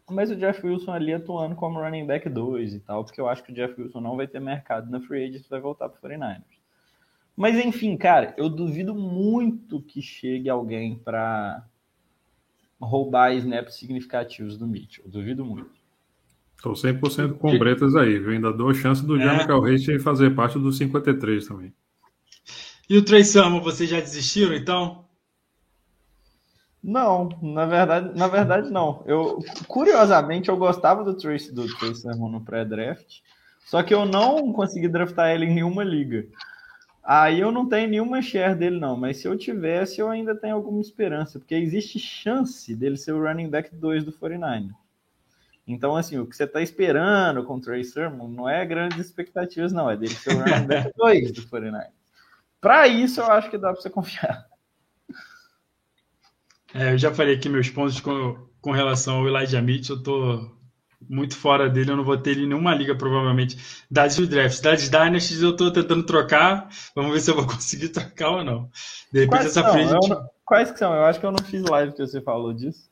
Mas o Jeff Wilson ali atuando como running back 2 e tal, porque eu acho que o Jeff Wilson não vai ter mercado na free agent, vai voltar para o 49ers. Mas enfim, cara, eu duvido muito que chegue alguém para roubar snaps significativos do Mitchell. duvido muito. Estou 100% com Bretas aí, viu? Ainda dou chance do é. Jamie fazer parte dos 53 também. E o Trey Sermon, vocês já desistiram então? Não, na verdade, na verdade não. Eu curiosamente eu gostava do Trey do Trey Sermon no pré-draft, só que eu não consegui draftar ele em nenhuma liga. Aí eu não tenho nenhuma share dele não, mas se eu tivesse eu ainda tenho alguma esperança, porque existe chance dele ser o running back 2 do 49. Então, assim, o que você está esperando com o Trey Sermon não é grandes expectativas, não. É dele ser o running back 2 do 49 Para isso, eu acho que dá para você confiar. É, eu já falei aqui meus pontos com, com relação ao Elijah Mitchell. Eu tô muito fora dele. Eu não vou ter ele em nenhuma liga, provavelmente. Das drafts. Das Dynasties, eu estou tentando trocar. Vamos ver se eu vou conseguir trocar ou não. De repente, Quais essa frente. Quais que são? Eu acho que eu não fiz live que você falou disso.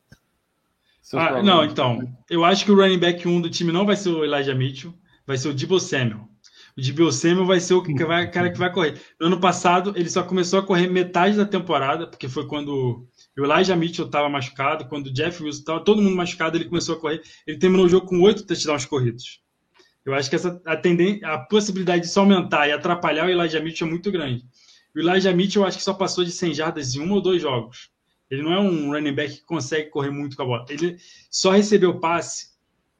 Ah, não, então. Eu acho que o running back 1 do time não vai ser o Elijah Mitchell, vai ser o Debo Samuel. O Debo Samuel vai ser o que vai, cara que vai correr. No ano passado, ele só começou a correr metade da temporada, porque foi quando o Elijah Mitchell estava machucado, quando o Jeff Wilson estava todo mundo machucado, ele começou a correr. Ele terminou o jogo com oito touchdowns corridos. Eu acho que essa, a, a possibilidade de se aumentar e atrapalhar o Elijah Mitchell é muito grande. O Elijah Mitchell eu acho que só passou de 100 jardas em um ou dois jogos. Ele não é um running back que consegue correr muito com a bola. Ele só recebeu passe,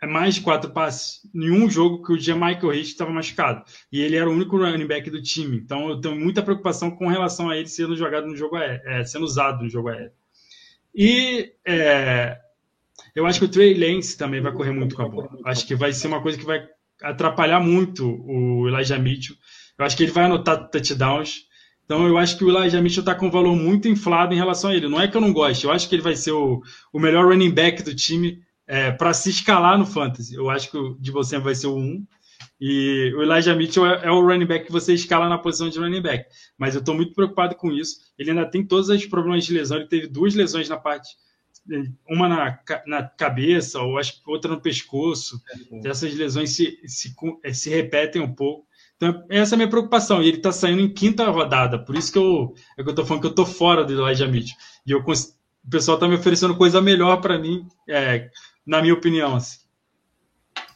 é mais de quatro passes, em um jogo que o Michael Rich estava machucado. E ele era o único running back do time. Então eu tenho muita preocupação com relação a ele sendo jogado no jogo aéreo, é, sendo usado no jogo aéreo. E é, eu acho que o Trey Lance também vai correr muito com a bola. Acho que vai ser uma coisa que vai atrapalhar muito o Elijah Mitchell. Eu acho que ele vai anotar touchdowns. Então eu acho que o Elijah Mitchell está com um valor muito inflado em relação a ele. Não é que eu não goste, eu acho que ele vai ser o, o melhor running back do time é, para se escalar no fantasy. Eu acho que o de você vai ser o 1. E o Elijah Mitchell é, é, o running back que você escala na posição de running back. Mas eu estou muito preocupado com isso. Ele ainda tem todos os problemas de lesão. Ele teve duas lesões na parte uma na, na cabeça, ou acho que outra no pescoço. É, Essas lesões se, se, é, se repetem um pouco. Então, essa é a minha preocupação. E ele está saindo em quinta rodada. Por isso que eu é que eu estou falando que eu estou fora do Elijah Mitchell. E eu, o pessoal está me oferecendo coisa melhor para mim, é, na minha opinião. Assim.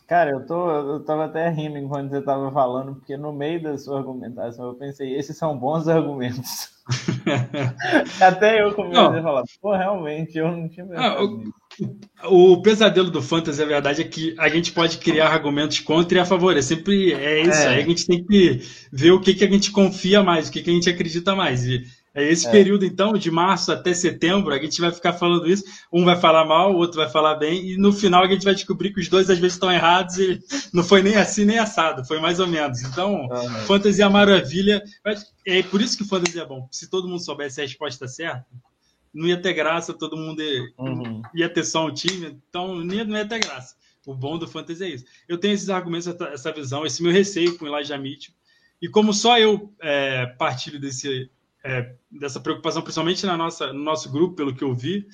Cara, eu, tô, eu tava até rindo enquanto você tava falando, porque no meio da sua argumentação eu pensei, esses são bons argumentos. até eu comecei não. a falar, pô, realmente, eu não tinha ah, o, o, pesadelo do fantasy, a verdade, é que a gente pode criar argumentos contra e a favor. É sempre é isso. É. Aí a gente tem que ver o que, que a gente confia mais, o que, que a gente acredita mais. E é esse é. período, então, de março até setembro, a gente vai ficar falando isso. Um vai falar mal, o outro vai falar bem, e no final a gente vai descobrir que os dois às vezes estão errados e não foi nem assim nem assado, foi mais ou menos. Então, uhum. fantasia é maravilha. É por isso que fantasia é bom. Se todo mundo soubesse a resposta certa, não ia ter graça, todo mundo ia, uhum. ia ter só um time, então não ia, não ia ter graça. O bom do fantasy é isso. Eu tenho esses argumentos, essa visão, esse meu receio com o Elijah Mitchell. E como só eu é, partilho desse, é, dessa preocupação, principalmente na nossa, no nosso grupo, pelo que eu vi.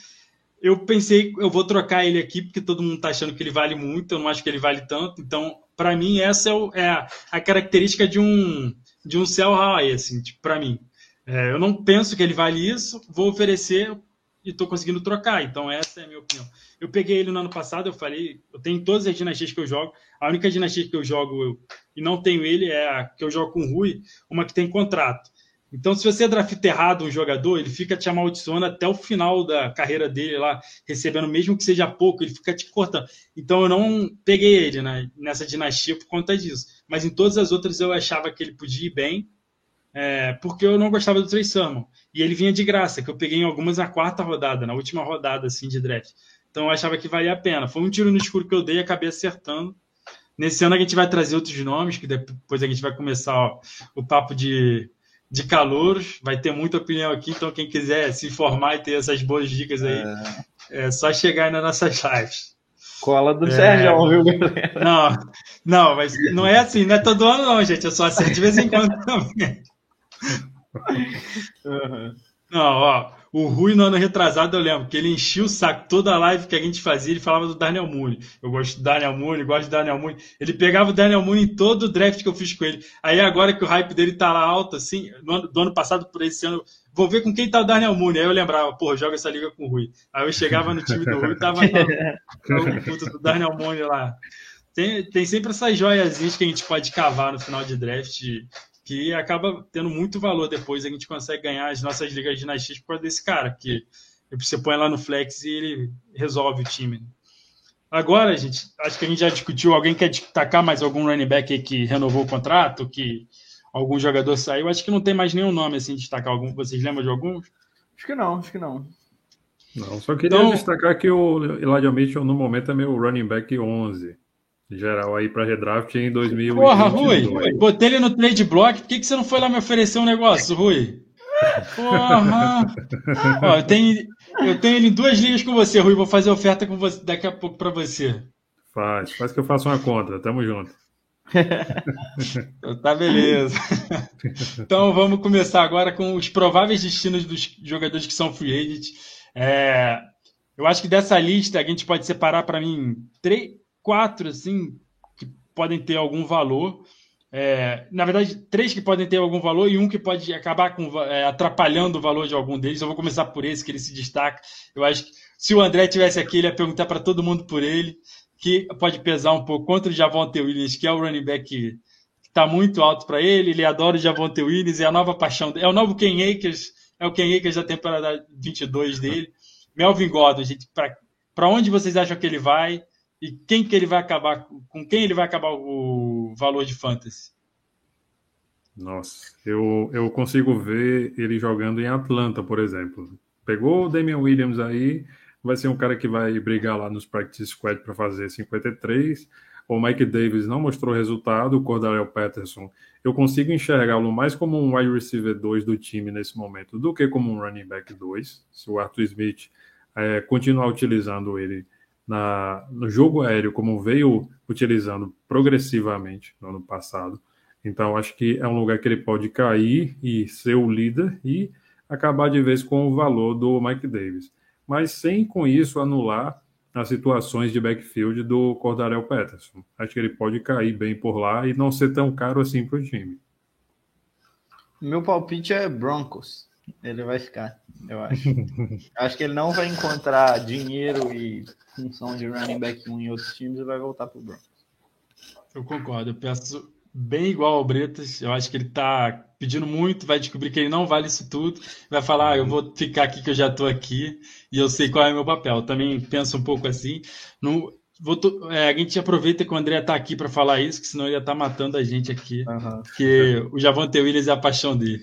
Eu pensei, eu vou trocar ele aqui, porque todo mundo está achando que ele vale muito, eu não acho que ele vale tanto. Então, para mim, essa é, o, é a, a, característica de um, de um sell high, assim, tipo, para mim. É, eu não penso que ele vale isso, vou oferecer e estou conseguindo trocar. Então, essa é a minha opinião. Eu peguei ele no ano passado, eu falei, eu tenho todas as dinastias que eu jogo. A única dinastia que eu jogo eu, e não tenho ele é a que eu jogo com o Rui, uma que tem contrato. Então, se você drafta errado um jogador, ele fica te amaldiçoando até o final da carreira dele lá, recebendo, mesmo que seja pouco, ele fica te cortando. Então, eu não peguei ele né, nessa dinastia por conta disso. Mas em todas as outras eu achava que ele podia ir bem, é, porque eu não gostava do Trey Sermon. E ele vinha de graça, que eu peguei em algumas na quarta rodada, na última rodada assim, de draft. Então, eu achava que valia a pena. Foi um tiro no escuro que eu dei acabei acertando. Nesse ano a gente vai trazer outros nomes, que depois a gente vai começar ó, o papo de de calouros, vai ter muita opinião aqui, então quem quiser se informar e ter essas boas dicas aí, é, é só chegar aí nas nossas lives. Cola do é... Sérgio, viu, galera? Não, não, mas não é assim, não é todo ano não, gente, eu só acerto de vez em quando também. Uhum. Não, ó, o Rui, no ano retrasado, eu lembro que ele enchia o saco toda a live que a gente fazia, ele falava do Daniel Mooney. Eu gosto do Daniel Mooney, gosto do Daniel Mooney. Ele pegava o Daniel Mooney em todo o draft que eu fiz com ele. Aí agora que o hype dele tá lá alto, assim, no ano, do ano passado por esse ano, vou ver com quem tá o Daniel Mooney. Aí eu lembrava, pô, joga essa liga com o Rui. Aí eu chegava no time do Rui e tava o puto do Daniel Mooney lá. Tem, tem sempre essas joiazinhas que a gente pode cavar no final de draft que acaba tendo muito valor depois. A gente consegue ganhar as nossas ligas de dinastia por causa desse cara, que você põe lá no flex e ele resolve o time. Agora, gente, acho que a gente já discutiu. Alguém quer destacar mais algum running back que renovou o contrato, que algum jogador saiu? Acho que não tem mais nenhum nome assim destacar algum. Vocês lembram de alguns? Acho que não, acho que não. Não, só queria então, destacar que o Elijah Mitchell no momento é meu running back 11 geral aí para redraft em 2022. Porra, Rui, botei ele no trade block, por que, que você não foi lá me oferecer um negócio, Rui? Porra! Ó, eu, tenho, eu tenho ele em duas ligas com você, Rui, vou fazer oferta com você daqui a pouco para você. Faz, faz que eu faça uma conta, tamo junto. tá beleza. Então vamos começar agora com os prováveis destinos dos jogadores que são free agent. É, eu acho que dessa lista a gente pode separar para mim três, quatro assim que podem ter algum valor. É, na verdade, três que podem ter algum valor e um que pode acabar com, é, atrapalhando o valor de algum deles. Eu vou começar por esse, que ele se destaca. Eu acho que se o André tivesse aqui, ele ia perguntar para todo mundo por ele, que pode pesar um pouco contra o Javonte Williams, que é o running back que está muito alto para ele, ele adora o Javonte Williams, é a nova paixão dele, é o novo Ken Akers, é o Ken Akers da temporada 22 dele. Melvin Gordon, gente, para onde vocês acham que ele vai e quem que ele vai acabar, com quem ele vai acabar o valor de fantasy? Nossa, eu, eu consigo ver ele jogando em Atlanta, por exemplo. Pegou o Damian Williams aí, vai ser um cara que vai brigar lá nos practice squad para fazer 53. O Mike Davis não mostrou resultado, o Cordarel Patterson, eu consigo enxergá-lo mais como um wide receiver 2 do time nesse momento do que como um running back 2. Se o Arthur Smith é, continuar utilizando ele na, no jogo aéreo, como veio utilizando progressivamente no ano passado, então acho que é um lugar que ele pode cair e ser o líder e acabar de vez com o valor do Mike Davis mas sem com isso anular as situações de backfield do Cordarel Peterson. Acho que ele pode cair bem por lá e não ser tão caro assim para o time. Meu palpite é Broncos. Ele vai ficar, eu acho. acho que ele não vai encontrar dinheiro e função de running back em outros times e vai voltar para o Broncos. Eu concordo. Eu peço bem igual ao Bretas. Eu acho que ele está pedindo muito, vai descobrir que ele não vale isso tudo, vai falar, ah, eu vou ficar aqui que eu já estou aqui e eu sei qual é o meu papel. Eu também penso um pouco assim. No, vou é, a gente aproveita que o André está aqui para falar isso, que senão ele ia estar tá matando a gente aqui, uhum. porque o Javante Williams é a paixão dele.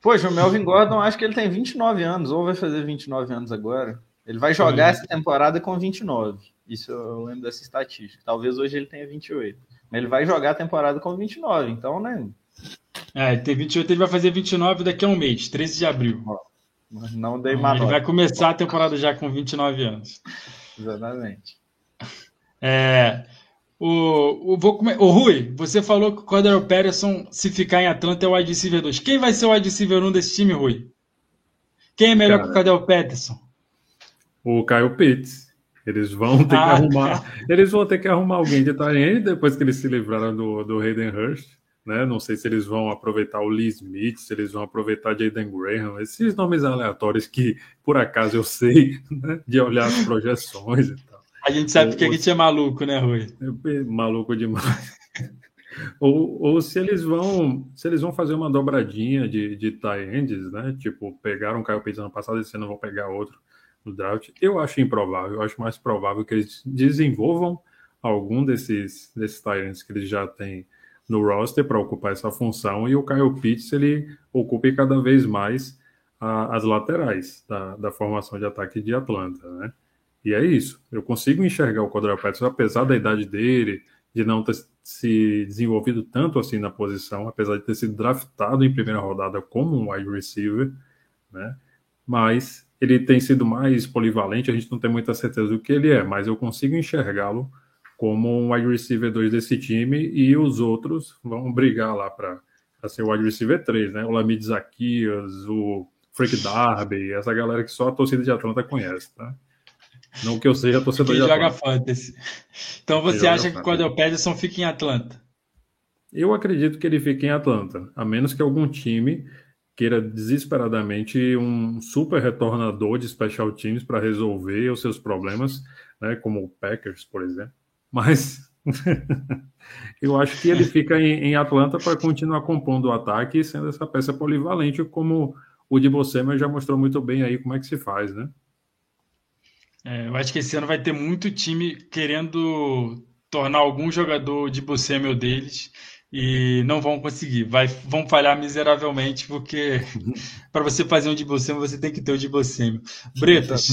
Poxa, o Melvin Gordon, acho que ele tem 29 anos, ou vai fazer 29 anos agora. Ele vai jogar uhum. essa temporada com 29. Isso eu lembro dessa estatística. Talvez hoje ele tenha 28. Ele vai jogar a temporada com 29, então, né? É, ele tem 28, ele vai fazer 29 daqui a um mês, 13 de abril. Não dei mais. Ele vai começar a temporada já com 29 anos. Exatamente. É, o, o, vou o Rui, você falou que o Cordero Patterson, se ficar em Atlanta, é o wide receiver 2. Quem vai ser o wide receiver 1 desse time, Rui? Quem é melhor Cara, que o Cordero Patterson? O Kyle Pitts. Eles vão ter ah, que arrumar. Cara. Eles vão ter que arrumar alguém de Tyrene depois que eles se livraram do, do Hayden Hurst. Né? Não sei se eles vão aproveitar o Lee Smith, se eles vão aproveitar Jaden Graham, esses nomes aleatórios que, por acaso, eu sei né? de olhar as projeções e. A gente sabe que a gente é maluco, né, Rui? Maluco demais. ou, ou se eles vão se eles vão fazer uma dobradinha de, de tie ends, né? Tipo, pegaram um Caio Pitts ano passado e esse ano vão pegar outro no draft. Eu acho improvável, eu acho mais provável que eles desenvolvam algum desses, desses Tyrants que eles já têm no roster para ocupar essa função e o Kyle Pitts ele ocupe cada vez mais a, as laterais da, da, formação de ataque de Atlanta, né? E é isso. Eu consigo enxergar o Patterson, apesar da idade dele, de não ter se desenvolvido tanto assim na posição, apesar de ter sido draftado em primeira rodada como um wide receiver, né? Mas ele tem sido mais polivalente, a gente não tem muita certeza do que ele é, mas eu consigo enxergá-lo como um wide receiver 2 desse time e os outros vão brigar lá para ser o wide receiver 3, né? O Lamid Zaquias, o Frank Darby, essa galera que só a torcida de Atlanta conhece, tá? Não que eu seja torcedor de joga fantasy. Então você acha que quando o Pederson fica em Atlanta? Eu acredito que ele fique em Atlanta, a menos que algum time queira desesperadamente um super retornador de special teams para resolver os seus problemas, né, como o Packers, por exemplo. Mas eu acho que ele fica em, em Atlanta para continuar compondo o ataque e sendo essa peça polivalente, como o de você, mas já mostrou muito bem aí como é que se faz, né? É, eu acho que esse ano vai ter muito time querendo tornar algum jogador de Bossemel deles e não vão conseguir, vai, vão falhar miseravelmente, porque para você fazer um de você, você tem que ter o de você. Bretas,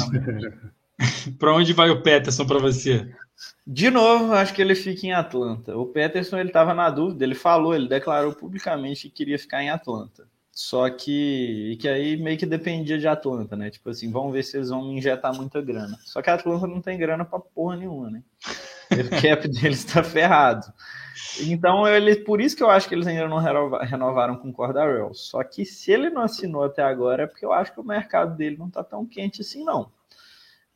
para onde vai o Peterson para você? De novo, acho que ele fica em Atlanta. O Peterson ele estava na dúvida, ele falou, ele declarou publicamente que queria ficar em Atlanta. Só que, que aí meio que dependia de Atlanta, né? Tipo assim, vamos ver se eles vão injetar muita grana. Só que a Atlanta não tem grana para porra nenhuma, né? O cap deles está ferrado. Então, ele, por isso que eu acho que eles ainda não renovaram com o Cordarel. Só que se ele não assinou até agora, é porque eu acho que o mercado dele não está tão quente assim, não.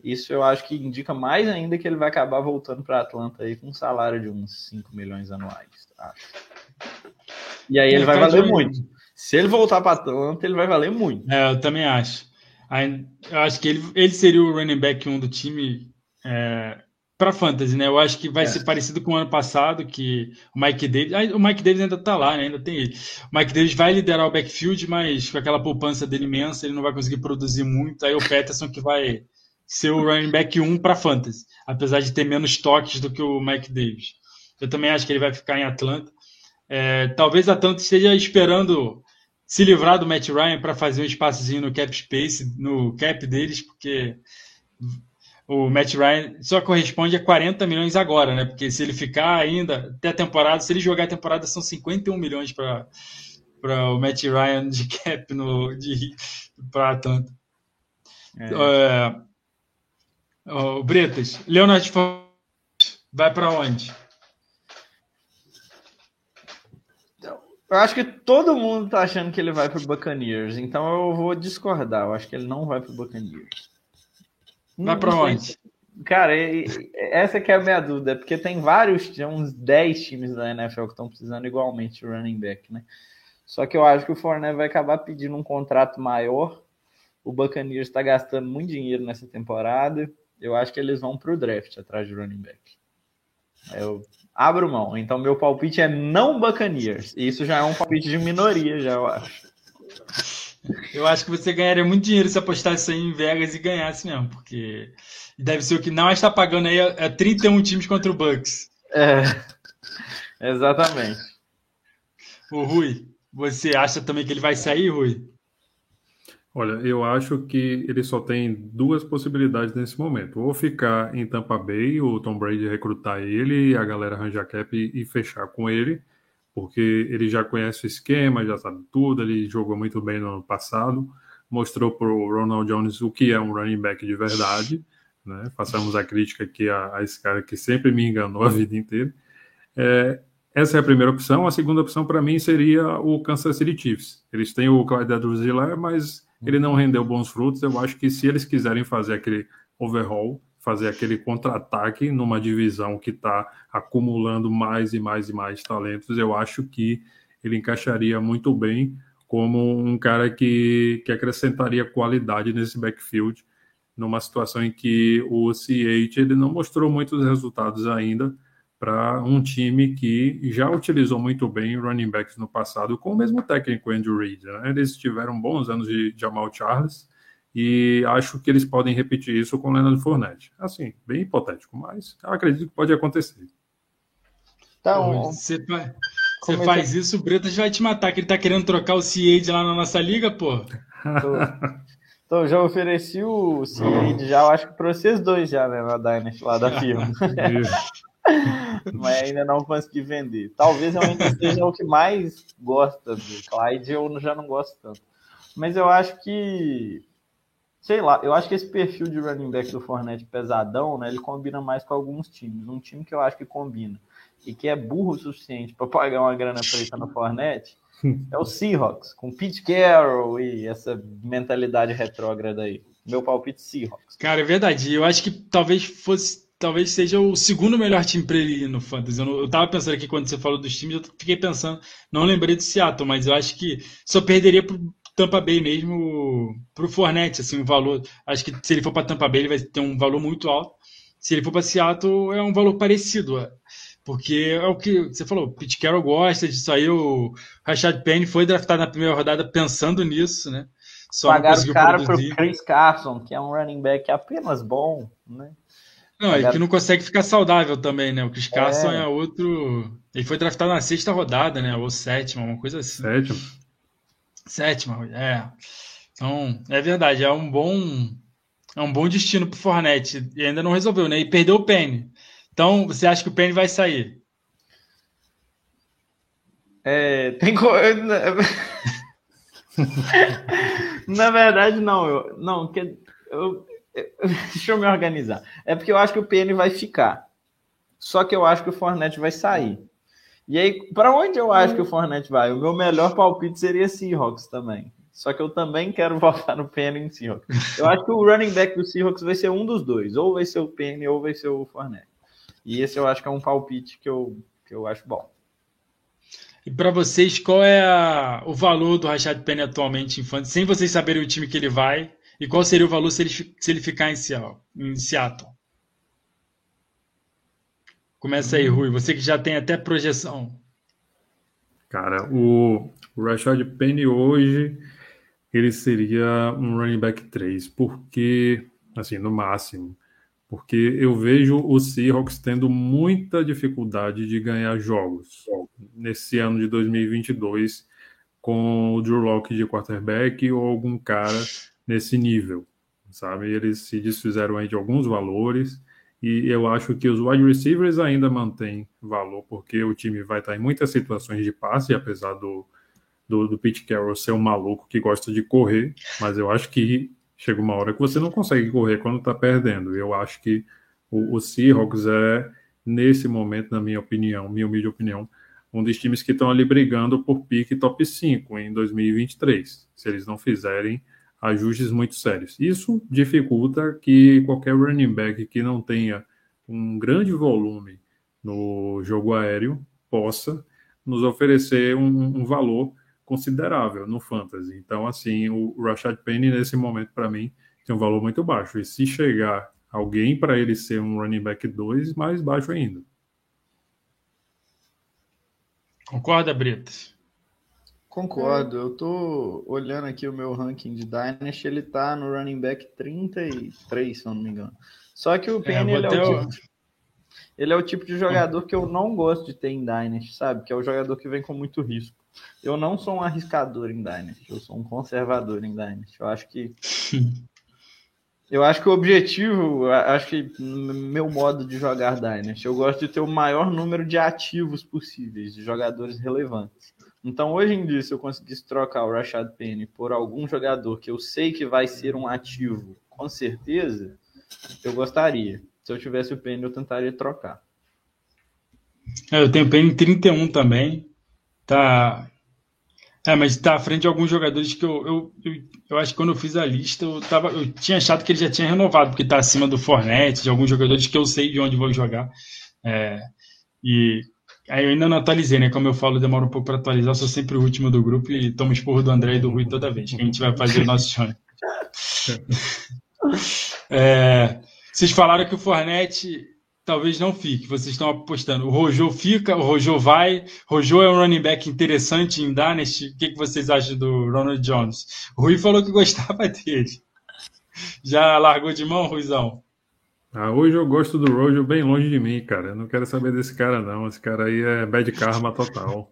Isso eu acho que indica mais ainda que ele vai acabar voltando para Atlanta aí com um salário de uns 5 milhões anuais, acho. E aí ele vai valer muito. Se ele voltar para Atlanta, ele vai valer muito. É, eu também acho. Eu acho que ele, ele seria o running back 1 do time. É, para fantasy, né? Eu acho que vai é. ser parecido com o ano passado, que o Mike Davis, o Mike Davis ainda tá lá, né? Ainda tem ele. O Mike Davis vai liderar o backfield, mas com aquela poupança dele imensa, ele não vai conseguir produzir muito. Aí o Peterson que vai ser o running back 1 para fantasy, apesar de ter menos toques do que o Mike Davis. Eu também acho que ele vai ficar em Atlanta. É, talvez a Atlanta esteja esperando se livrar do Matt Ryan para fazer um espaçozinho no cap space, no cap deles, porque o Matt Ryan só corresponde a 40 milhões agora, né? Porque se ele ficar ainda até a temporada, se ele jogar a temporada, são 51 milhões para o Matt Ryan de cap no, de, para Atlanta. É. É, Bretas, Leonard vai para onde? Eu acho que todo mundo tá achando que ele vai para o Buccaneers, então eu vou discordar. Eu acho que ele não vai para o Buccaneers. Vai para onde? Cara, essa que é a minha dúvida, porque tem vários, tem uns 10 times da NFL que estão precisando igualmente de running back, né? Só que eu acho que o Fournette vai acabar pedindo um contrato maior. O Buccaneers está gastando muito dinheiro nessa temporada. Eu acho que eles vão para o draft atrás de running back. Eu abro mão. Então, meu palpite é não Buccaneers. E isso já é um palpite de minoria, já eu acho. Eu acho que você ganharia muito dinheiro se apostasse aí em Vegas e ganhasse mesmo, porque deve ser o que não está pagando aí é 31 times contra o Bucks. É, exatamente. O Rui, você acha também que ele vai sair, Rui? Olha, eu acho que ele só tem duas possibilidades nesse momento. Ou ficar em Tampa Bay, o Tom Brady recrutar ele, a galera arranjar cap e fechar com ele, porque ele já conhece o esquema, já sabe tudo, ele jogou muito bem no ano passado, mostrou para o Ronald Jones o que é um running back de verdade, né? Façamos a crítica aqui a, a, esse cara que sempre me enganou a vida inteira. É, essa é a primeira opção. A segunda opção para mim seria o Kansas City Chiefs. Eles têm o Clyde Edwards-Helaire, mas ele não rendeu bons frutos. Eu acho que se eles quiserem fazer aquele overhaul, fazer aquele contra-ataque numa divisão que está acumulando mais e mais e mais talentos, eu acho que ele encaixaria muito bem como um cara que, que acrescentaria qualidade nesse backfield, numa situação em que o CH ele não mostrou muitos resultados ainda para um time que já utilizou muito bem running backs no passado, com o mesmo técnico Andrew Reid. Né? Eles tiveram bons anos de Jamal Charles, e acho que eles podem repetir isso com o Leonard Fournette. Assim, bem hipotético, mas acredito que pode acontecer. Então, você, faz, você faz isso, o Bretas vai te matar, que ele tá querendo trocar o CAD lá na nossa liga, pô. Então, já ofereci o CAD já, eu acho que para vocês dois já, né, na Dynasty lá da firma. Mas ainda não consegui vender. Talvez eu ainda seja o que mais gosta do Clyde, eu já não gosto tanto. Mas eu acho que sei lá, eu acho que esse perfil de running back do Fornette pesadão, né, ele combina mais com alguns times. Um time que eu acho que combina e que é burro o suficiente para pagar uma grana preta no Fornette é o Seahawks, com Pete Carroll e essa mentalidade retrógrada aí. Meu palpite Seahawks. Cara, é verdade. Eu acho que talvez fosse talvez seja o segundo melhor time para ele ir no Fantasy. Eu, não, eu tava pensando aqui quando você falou dos times, eu fiquei pensando, não lembrei do Seattle, mas eu acho que só perderia pro Tampa Bay mesmo para o Fornette, assim, o valor. Acho que se ele for para Tampa Bay, ele vai ter um valor muito alto. Se ele for para Seattle, é um valor parecido. É. Porque é o que você falou, Pete Carroll gosta disso aí, o Rashad Penny foi draftado na primeira rodada pensando nisso, né? Só Pagaram caro para o Chris Carson, que é um running back apenas bom, né? Não, é que não consegue ficar saudável também, né? O Chris Carson é. é outro. Ele foi draftado na sexta rodada, né? Ou sétima, uma coisa assim. Sétima. Sétima, é. Então, é verdade, é um bom é um bom destino para o Fornette. E ainda não resolveu, né? E perdeu o Penny. Então, você acha que o Penny vai sair? É, tem Na verdade, não. Eu, não, que, eu, deixa eu me organizar. É porque eu acho que o Penny vai ficar. Só que eu acho que o Fornette vai sair. E aí, para onde eu acho que o Fornette vai? O meu melhor palpite seria Seahawks também. Só que eu também quero voltar no Penny em Seahawks. Eu acho que o running back do Seahawks vai ser um dos dois. Ou vai ser o Penny ou vai ser o Fornette. E esse eu acho que é um palpite que eu, que eu acho bom. E para vocês, qual é a, o valor do Rashad Penny atualmente em fantasy, sem vocês saberem o time que ele vai? E qual seria o valor se ele, se ele ficar em Seattle? Em Seattle? Começa aí, Rui. Você que já tem até projeção. Cara, o, Rashad Penny hoje ele seria um running back 3, porque, assim, no máximo, porque eu vejo o Seahawks tendo muita dificuldade de ganhar jogos nesse ano de 2022 com o Drew Locke de quarterback ou algum cara nesse nível, sabe? Eles se desfizeram aí de alguns valores e eu acho que os wide receivers ainda mantêm valor, porque o time vai estar em muitas situações de passe, apesar do, do, do Pete Carroll ser um maluco que gosta de correr, mas eu acho que chega uma hora que você não consegue correr quando está perdendo. Eu acho que o, o Seahawks é, nesse momento, na minha opinião, minha humilde opinião, um dos times que estão ali brigando por pique top 5 em 2023, se eles não fizerem ajustes muito sérios. Isso dificulta que qualquer running back que não tenha um grande volume no jogo aéreo possa nos oferecer um, um valor considerável no fantasy. Então, assim, o Rashad Penny nesse momento para mim tem um valor muito baixo. E se chegar alguém para ele ser um running back 2, mais baixo ainda. Concorda, Britas? Concordo, eu tô olhando aqui o meu ranking de Dynasty, ele tá no running back 33, se eu não me engano. Só que o Penny, é, ele, é o tipo, ele é o tipo de jogador que eu não gosto de ter em Dynasty, sabe? Que é o jogador que vem com muito risco. Eu não sou um arriscador em Dynasty, eu sou um conservador em Dynasty. Eu acho que eu acho que o objetivo, acho que meu modo de jogar Dynasty, eu gosto de ter o maior número de ativos possíveis, de jogadores relevantes. Então, hoje em dia, se eu conseguisse trocar o Rashad Penny por algum jogador que eu sei que vai ser um ativo, com certeza, eu gostaria. Se eu tivesse o Penny, eu tentaria trocar. É, eu tenho Penny 31 também. Tá. É, mas tá à frente de alguns jogadores que eu, eu, eu, eu, acho que quando eu fiz a lista, eu, tava, eu tinha achado que ele já tinha renovado, porque tá acima do Fornette, de alguns jogadores que eu sei de onde vou jogar. É, e Aí eu ainda não atualizei, né? Como eu falo, demora um pouco para atualizar. Sou sempre o último do grupo e tomo esporro do André e do Rui toda vez que a gente vai fazer o nosso chão. É, vocês falaram que o Fornette talvez não fique. Vocês estão apostando. O Rojo fica, o Rojo vai. Rojo é um running back interessante em Dynasty. O que, que vocês acham do Ronald Jones? O Rui falou que gostava dele. Já largou de mão, Ruizão? Ah, hoje eu gosto do Rojo bem longe de mim, cara. Eu não quero saber desse cara, não. Esse cara aí é bad karma total.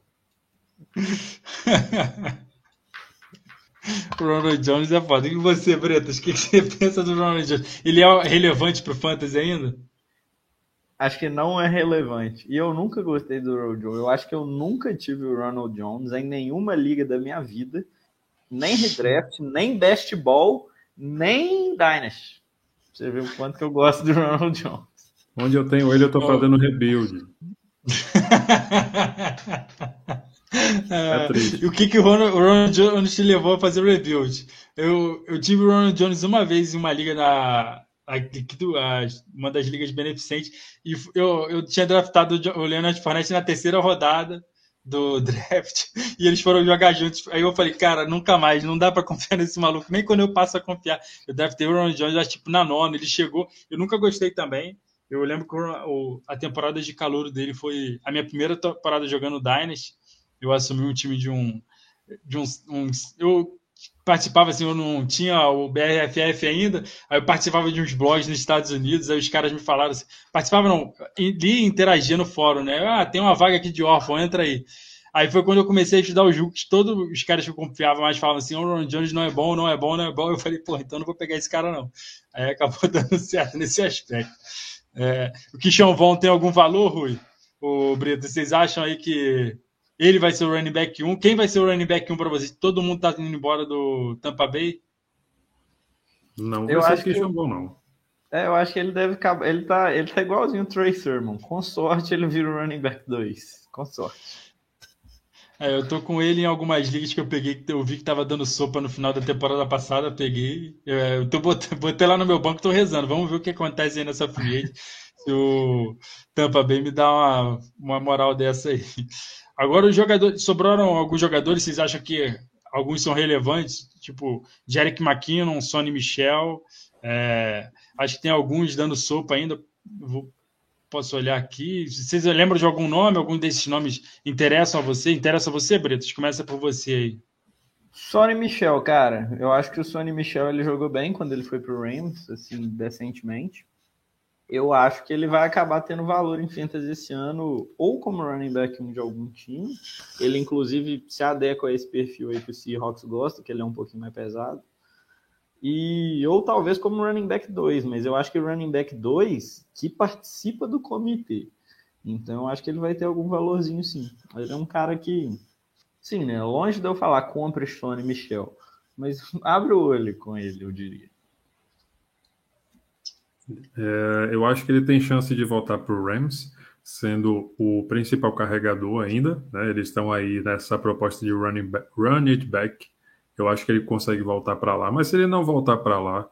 o Ronald Jones é foda. E você, Bretas, o que você pensa do Ronald Jones? Ele é relevante pro Fantasy ainda? Acho que não é relevante. E eu nunca gostei do Ronald Jones. Eu acho que eu nunca tive o Ronald Jones em nenhuma liga da minha vida. Nem redraft, nem best ball, nem dynasty. Você vê o quanto que eu gosto do Ronald Jones. Onde eu tenho ele, eu tô fazendo rebuild. é, o que, que o Ronald, o Ronald, Jones te levou a fazer rebuild? Eu, eu tive o Ronald Jones uma vez em uma liga na. uma das ligas beneficentes, e eu, eu tinha draftado o Leonard Fournette na terceira rodada do draft e eles foram jogar juntos. Aí eu falei, cara, nunca mais, não dá para confiar nesse maluco, nem quando eu passo a confiar. Eu draftei o Ron Jones já tipo na nona, ele chegou. Eu nunca gostei também. Eu lembro que o, a temporada de calor dele foi a minha primeira temporada jogando Dynasty. Eu assumi um time de um. De um, um eu participava assim, eu não tinha o BRFF ainda, aí eu participava de uns blogs nos Estados Unidos, aí os caras me falaram assim, participava não, li e interagia no fórum, né? Ah, tem uma vaga aqui de órfão, entra aí. Aí foi quando eu comecei a estudar os jogos, todos os caras que eu confiava mais falavam assim, o Ron Jones não é bom, não é bom, não é bom. Eu falei, pô, então não vou pegar esse cara não. Aí acabou dando certo nesse aspecto. É, o Kishon Von tem algum valor, Rui? O Brito, vocês acham aí que ele vai ser o running back 1. Quem vai ser o running back 1 para vocês? Todo mundo está indo embora do Tampa Bay? Não, eu acho que chamou, não. É, eu acho que ele deve acabar. Ele tá, ele tá igualzinho o Trey Sermon. Com sorte, ele vira o running back 2. Com sorte. É, eu tô com ele em algumas ligas que eu peguei, que eu vi que tava dando sopa no final da temporada passada, peguei. É, eu tô botei, botei lá no meu banco, tô rezando. Vamos ver o que acontece aí nessa free Se o Tampa Bay me dá uma, uma moral dessa aí. Agora, os jogadores, sobraram alguns jogadores, vocês acham que alguns são relevantes? Tipo, Jerick McKinnon, Sonny Michel. É, acho que tem alguns dando sopa ainda. Vou, posso olhar aqui. Vocês lembram de algum nome? Algum desses nomes interessam a você? Interessa a você, Bretos? Começa por você aí. Sonny Michel, cara. Eu acho que o Sonny Michel ele jogou bem quando ele foi pro Rams, assim, decentemente. Eu acho que ele vai acabar tendo valor em fantasy esse ano, ou como running back de algum time. Ele, inclusive, se adequa a esse perfil aí que o Seahawks gosta, que ele é um pouquinho mais pesado. E, ou talvez como running back 2, mas eu acho que running back 2 que participa do comitê. Então eu acho que ele vai ter algum valorzinho sim. Ele é um cara que, sim, né? Longe de eu falar compra Stone Michel, mas abre o olho com ele, eu diria. É, eu acho que ele tem chance de voltar para o Rams, sendo o principal carregador ainda. Né? Eles estão aí nessa proposta de running back, run it back eu acho que ele consegue voltar para lá. Mas se ele não voltar para lá,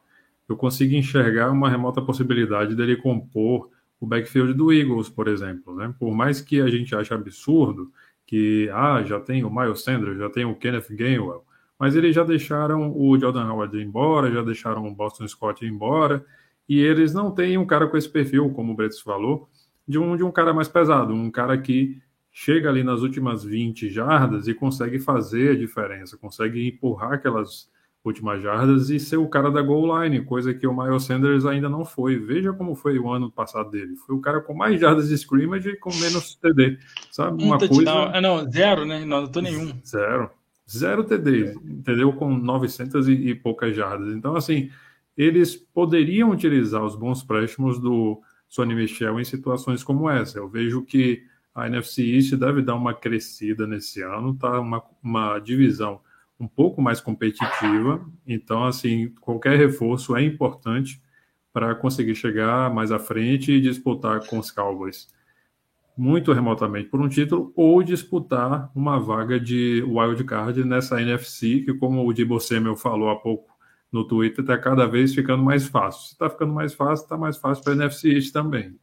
eu consigo enxergar uma remota possibilidade dele compor o backfield do Eagles, por exemplo. Né? Por mais que a gente ache absurdo que ah, já tem o Miles Sanders, já tem o Kenneth Gainwell, mas eles já deixaram o Jordan Howard embora, já deixaram o Boston Scott embora, e eles não têm um cara com esse perfil, como o Bretos falou, de um, de um cara mais pesado, um cara que chega ali nas últimas 20 jardas e consegue fazer a diferença, consegue empurrar aquelas últimas jardas e ser o cara da goal line, coisa que o Miles Sanders ainda não foi. Veja como foi o ano passado dele. Foi o cara com mais jardas de scrimmage e com menos TD, sabe? Uma um coisa... Ah, não, zero, né? Não, não tô nenhum. Zero. Zero TD, entendeu? Com 900 e, e poucas jardas. Então, assim, eles poderiam utilizar os bons préstimos do Sonny Michel em situações como essa. Eu vejo que a NFC East deve dar uma crescida nesse ano, tá uma, uma divisão um pouco mais competitiva. Então, assim, qualquer reforço é importante para conseguir chegar mais à frente e disputar com os Cowboys muito remotamente por um título ou disputar uma vaga de wild card nessa NFC, que como o Debo Samuel falou há pouco no Twitter, está cada vez ficando mais fácil. Se está ficando mais fácil, está mais fácil para a NFC East também.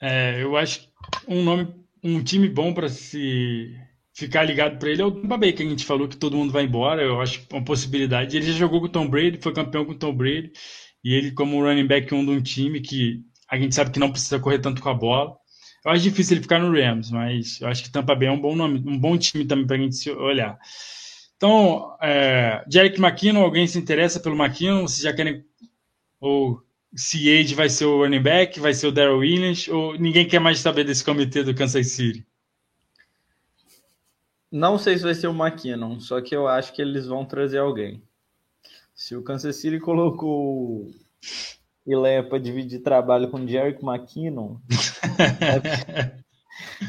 É, eu acho um nome, um time bom para se ficar ligado para ele é o Tampa Bay, que a gente falou que todo mundo vai embora. Eu acho uma possibilidade. Ele já jogou com o Tom Brady, foi campeão com o Tom Brady, e ele, como running back, um de um time que a gente sabe que não precisa correr tanto com a bola. Eu acho difícil ele ficar no Rams, mas eu acho que Tampa Bay é um bom nome, um bom time também para a gente olhar. Então, é, Jerick McKinnon, alguém se interessa pelo McKinnon? Vocês já querem ou se Age vai ser o running back, vai ser o Daryl Williams, ou ninguém quer mais saber desse comitê do Kansas City? Não sei se vai ser o McKinnon, só que eu acho que eles vão trazer alguém. Se o Kansas City colocou Ilé para dividir trabalho com o Jerick McKinnon, é,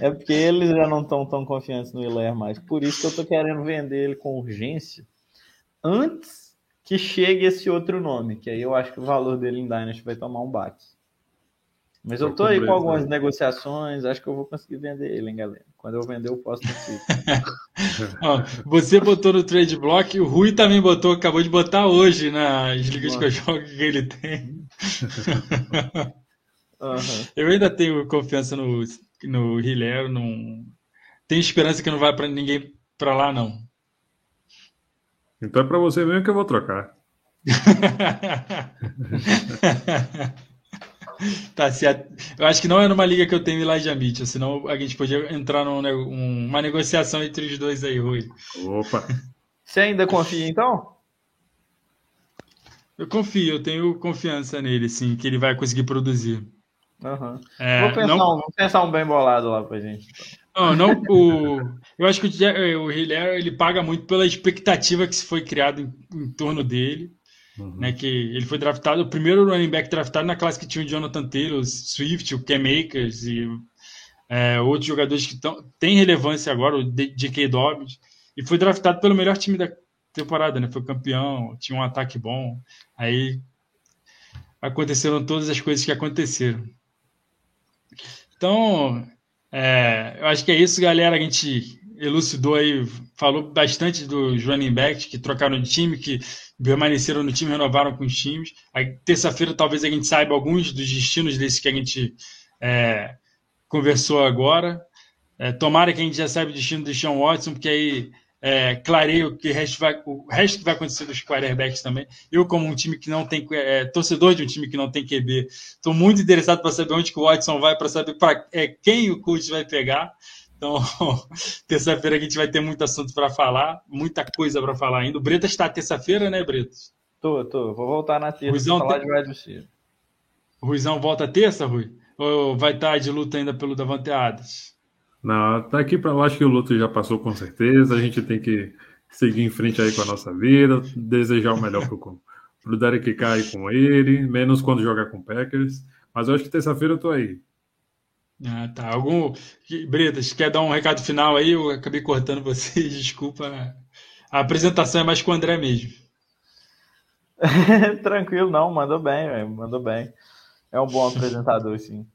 é porque eles já não estão tão confiantes no Ilé mais. Por isso que eu estou querendo vender ele com urgência antes que chegue esse outro nome, que aí eu acho que o valor dele em Dynasty vai tomar um baque. Mas eu tô aí com algumas né? negociações, acho que eu vou conseguir vender ele, hein, galera. Quando eu vender, eu posto no Você botou no trade block, o Rui também botou, acabou de botar hoje nas ligas que eu jogo que ele tem. uhum. Eu ainda tenho confiança no, no Hilero, não tenho esperança que não vai para ninguém para lá, não. Então é para você mesmo que eu vou trocar. tá certo. Eu acho que não é numa liga que eu tenho Elijah Mitchell, senão a gente podia entrar numa negociação entre os dois aí, Rui. Opa! Você ainda confia então? Eu confio, eu tenho confiança nele, sim, que ele vai conseguir produzir. Uhum. É, vou, pensar não... um, vou pensar um bem bolado lá pra gente. Não, não o, eu acho que o, o Hiller, ele paga muito pela expectativa que se foi criada em, em, torno dele. Uhum. Né, que ele foi draftado, o primeiro running back draftado na classe que tinha o Jonathan Taylor, o Swift, o Cam Akers e é, outros jogadores que tão, têm relevância agora, o J.K. Dobbins, e foi draftado pelo melhor time da temporada, né? Foi campeão, tinha um ataque bom. Aí aconteceram todas as coisas que aconteceram. Então, é, eu acho que é isso, galera. A gente elucidou aí, falou bastante dos running backs que trocaram de time, que permaneceram no time, renovaram com os times. Terça-feira talvez a gente saiba alguns dos destinos desses que a gente é, conversou agora. É, tomara que a gente já saiba o destino do Sean Watson, porque aí é, clareio que o resto, vai, o resto que vai acontecer dos quarterbacks também. Eu, como um time que não tem, é, torcedor de um time que não tem QB, estou muito interessado para saber onde que o Watson vai, para saber para é, quem o coach vai pegar. Então, terça-feira a gente vai ter muito assunto para falar, muita coisa para falar ainda. O Bretas está terça-feira, né, Bretas? Tô, tô. Vou voltar na terça Ruizão falar tem... de wide. Ruizão volta terça, Rui? Ou vai estar de luta ainda pelo Davante Adams? Não, tá aqui para. Eu acho que o luto já passou com certeza. A gente tem que seguir em frente aí com a nossa vida, desejar o melhor pro, pro Derek Carr com ele, menos quando jogar com Packers. Mas eu acho que terça-feira eu tô aí. Ah, tá. Algum. Bretas, quer dar um recado final aí? Eu acabei cortando vocês, desculpa. A apresentação é mais com o André mesmo. Tranquilo, não, mandou bem, véio, mandou bem. É um bom apresentador, sim.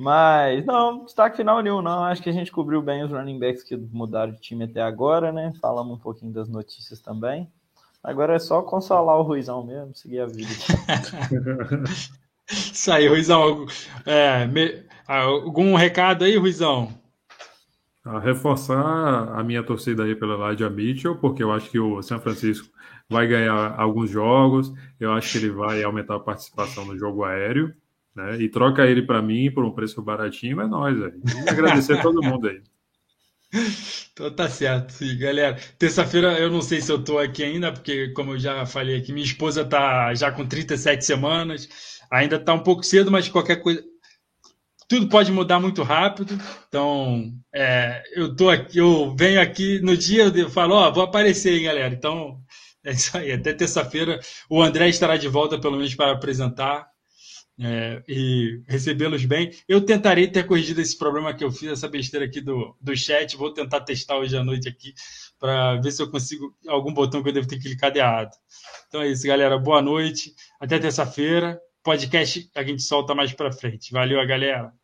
Mas, não, destaque final nenhum, não. Acho que a gente cobriu bem os running backs que mudaram de time até agora, né? Falamos um pouquinho das notícias também. Agora é só consolar o Ruizão mesmo, seguir a vida. Isso aí, Ruizão. É, me... Algum recado aí, Ruizão? A reforçar a minha torcida aí pela Ladia Mitchell, porque eu acho que o São Francisco vai ganhar alguns jogos, eu acho que ele vai aumentar a participação no jogo aéreo, né? E troca ele para mim por um preço baratinho, é nós, velho. Agradecer a todo mundo aí. Então tá certo, sim, galera. Terça-feira eu não sei se eu tô aqui ainda, porque como eu já falei aqui, minha esposa tá já com 37 semanas, ainda tá um pouco cedo, mas qualquer coisa, tudo pode mudar muito rápido. Então, é, eu tô aqui, eu venho aqui no dia, eu falo, ó, vou aparecer, hein, galera. Então, é isso aí. Até terça-feira o André estará de volta, pelo menos para apresentar é, e recebê-los bem. Eu tentarei ter corrigido esse problema que eu fiz, essa besteira aqui do, do chat. Vou tentar testar hoje à noite aqui para ver se eu consigo algum botão que eu devo ter clicado errado. Então é isso, galera. Boa noite. Até terça-feira. Podcast a gente solta mais para frente. Valeu, galera.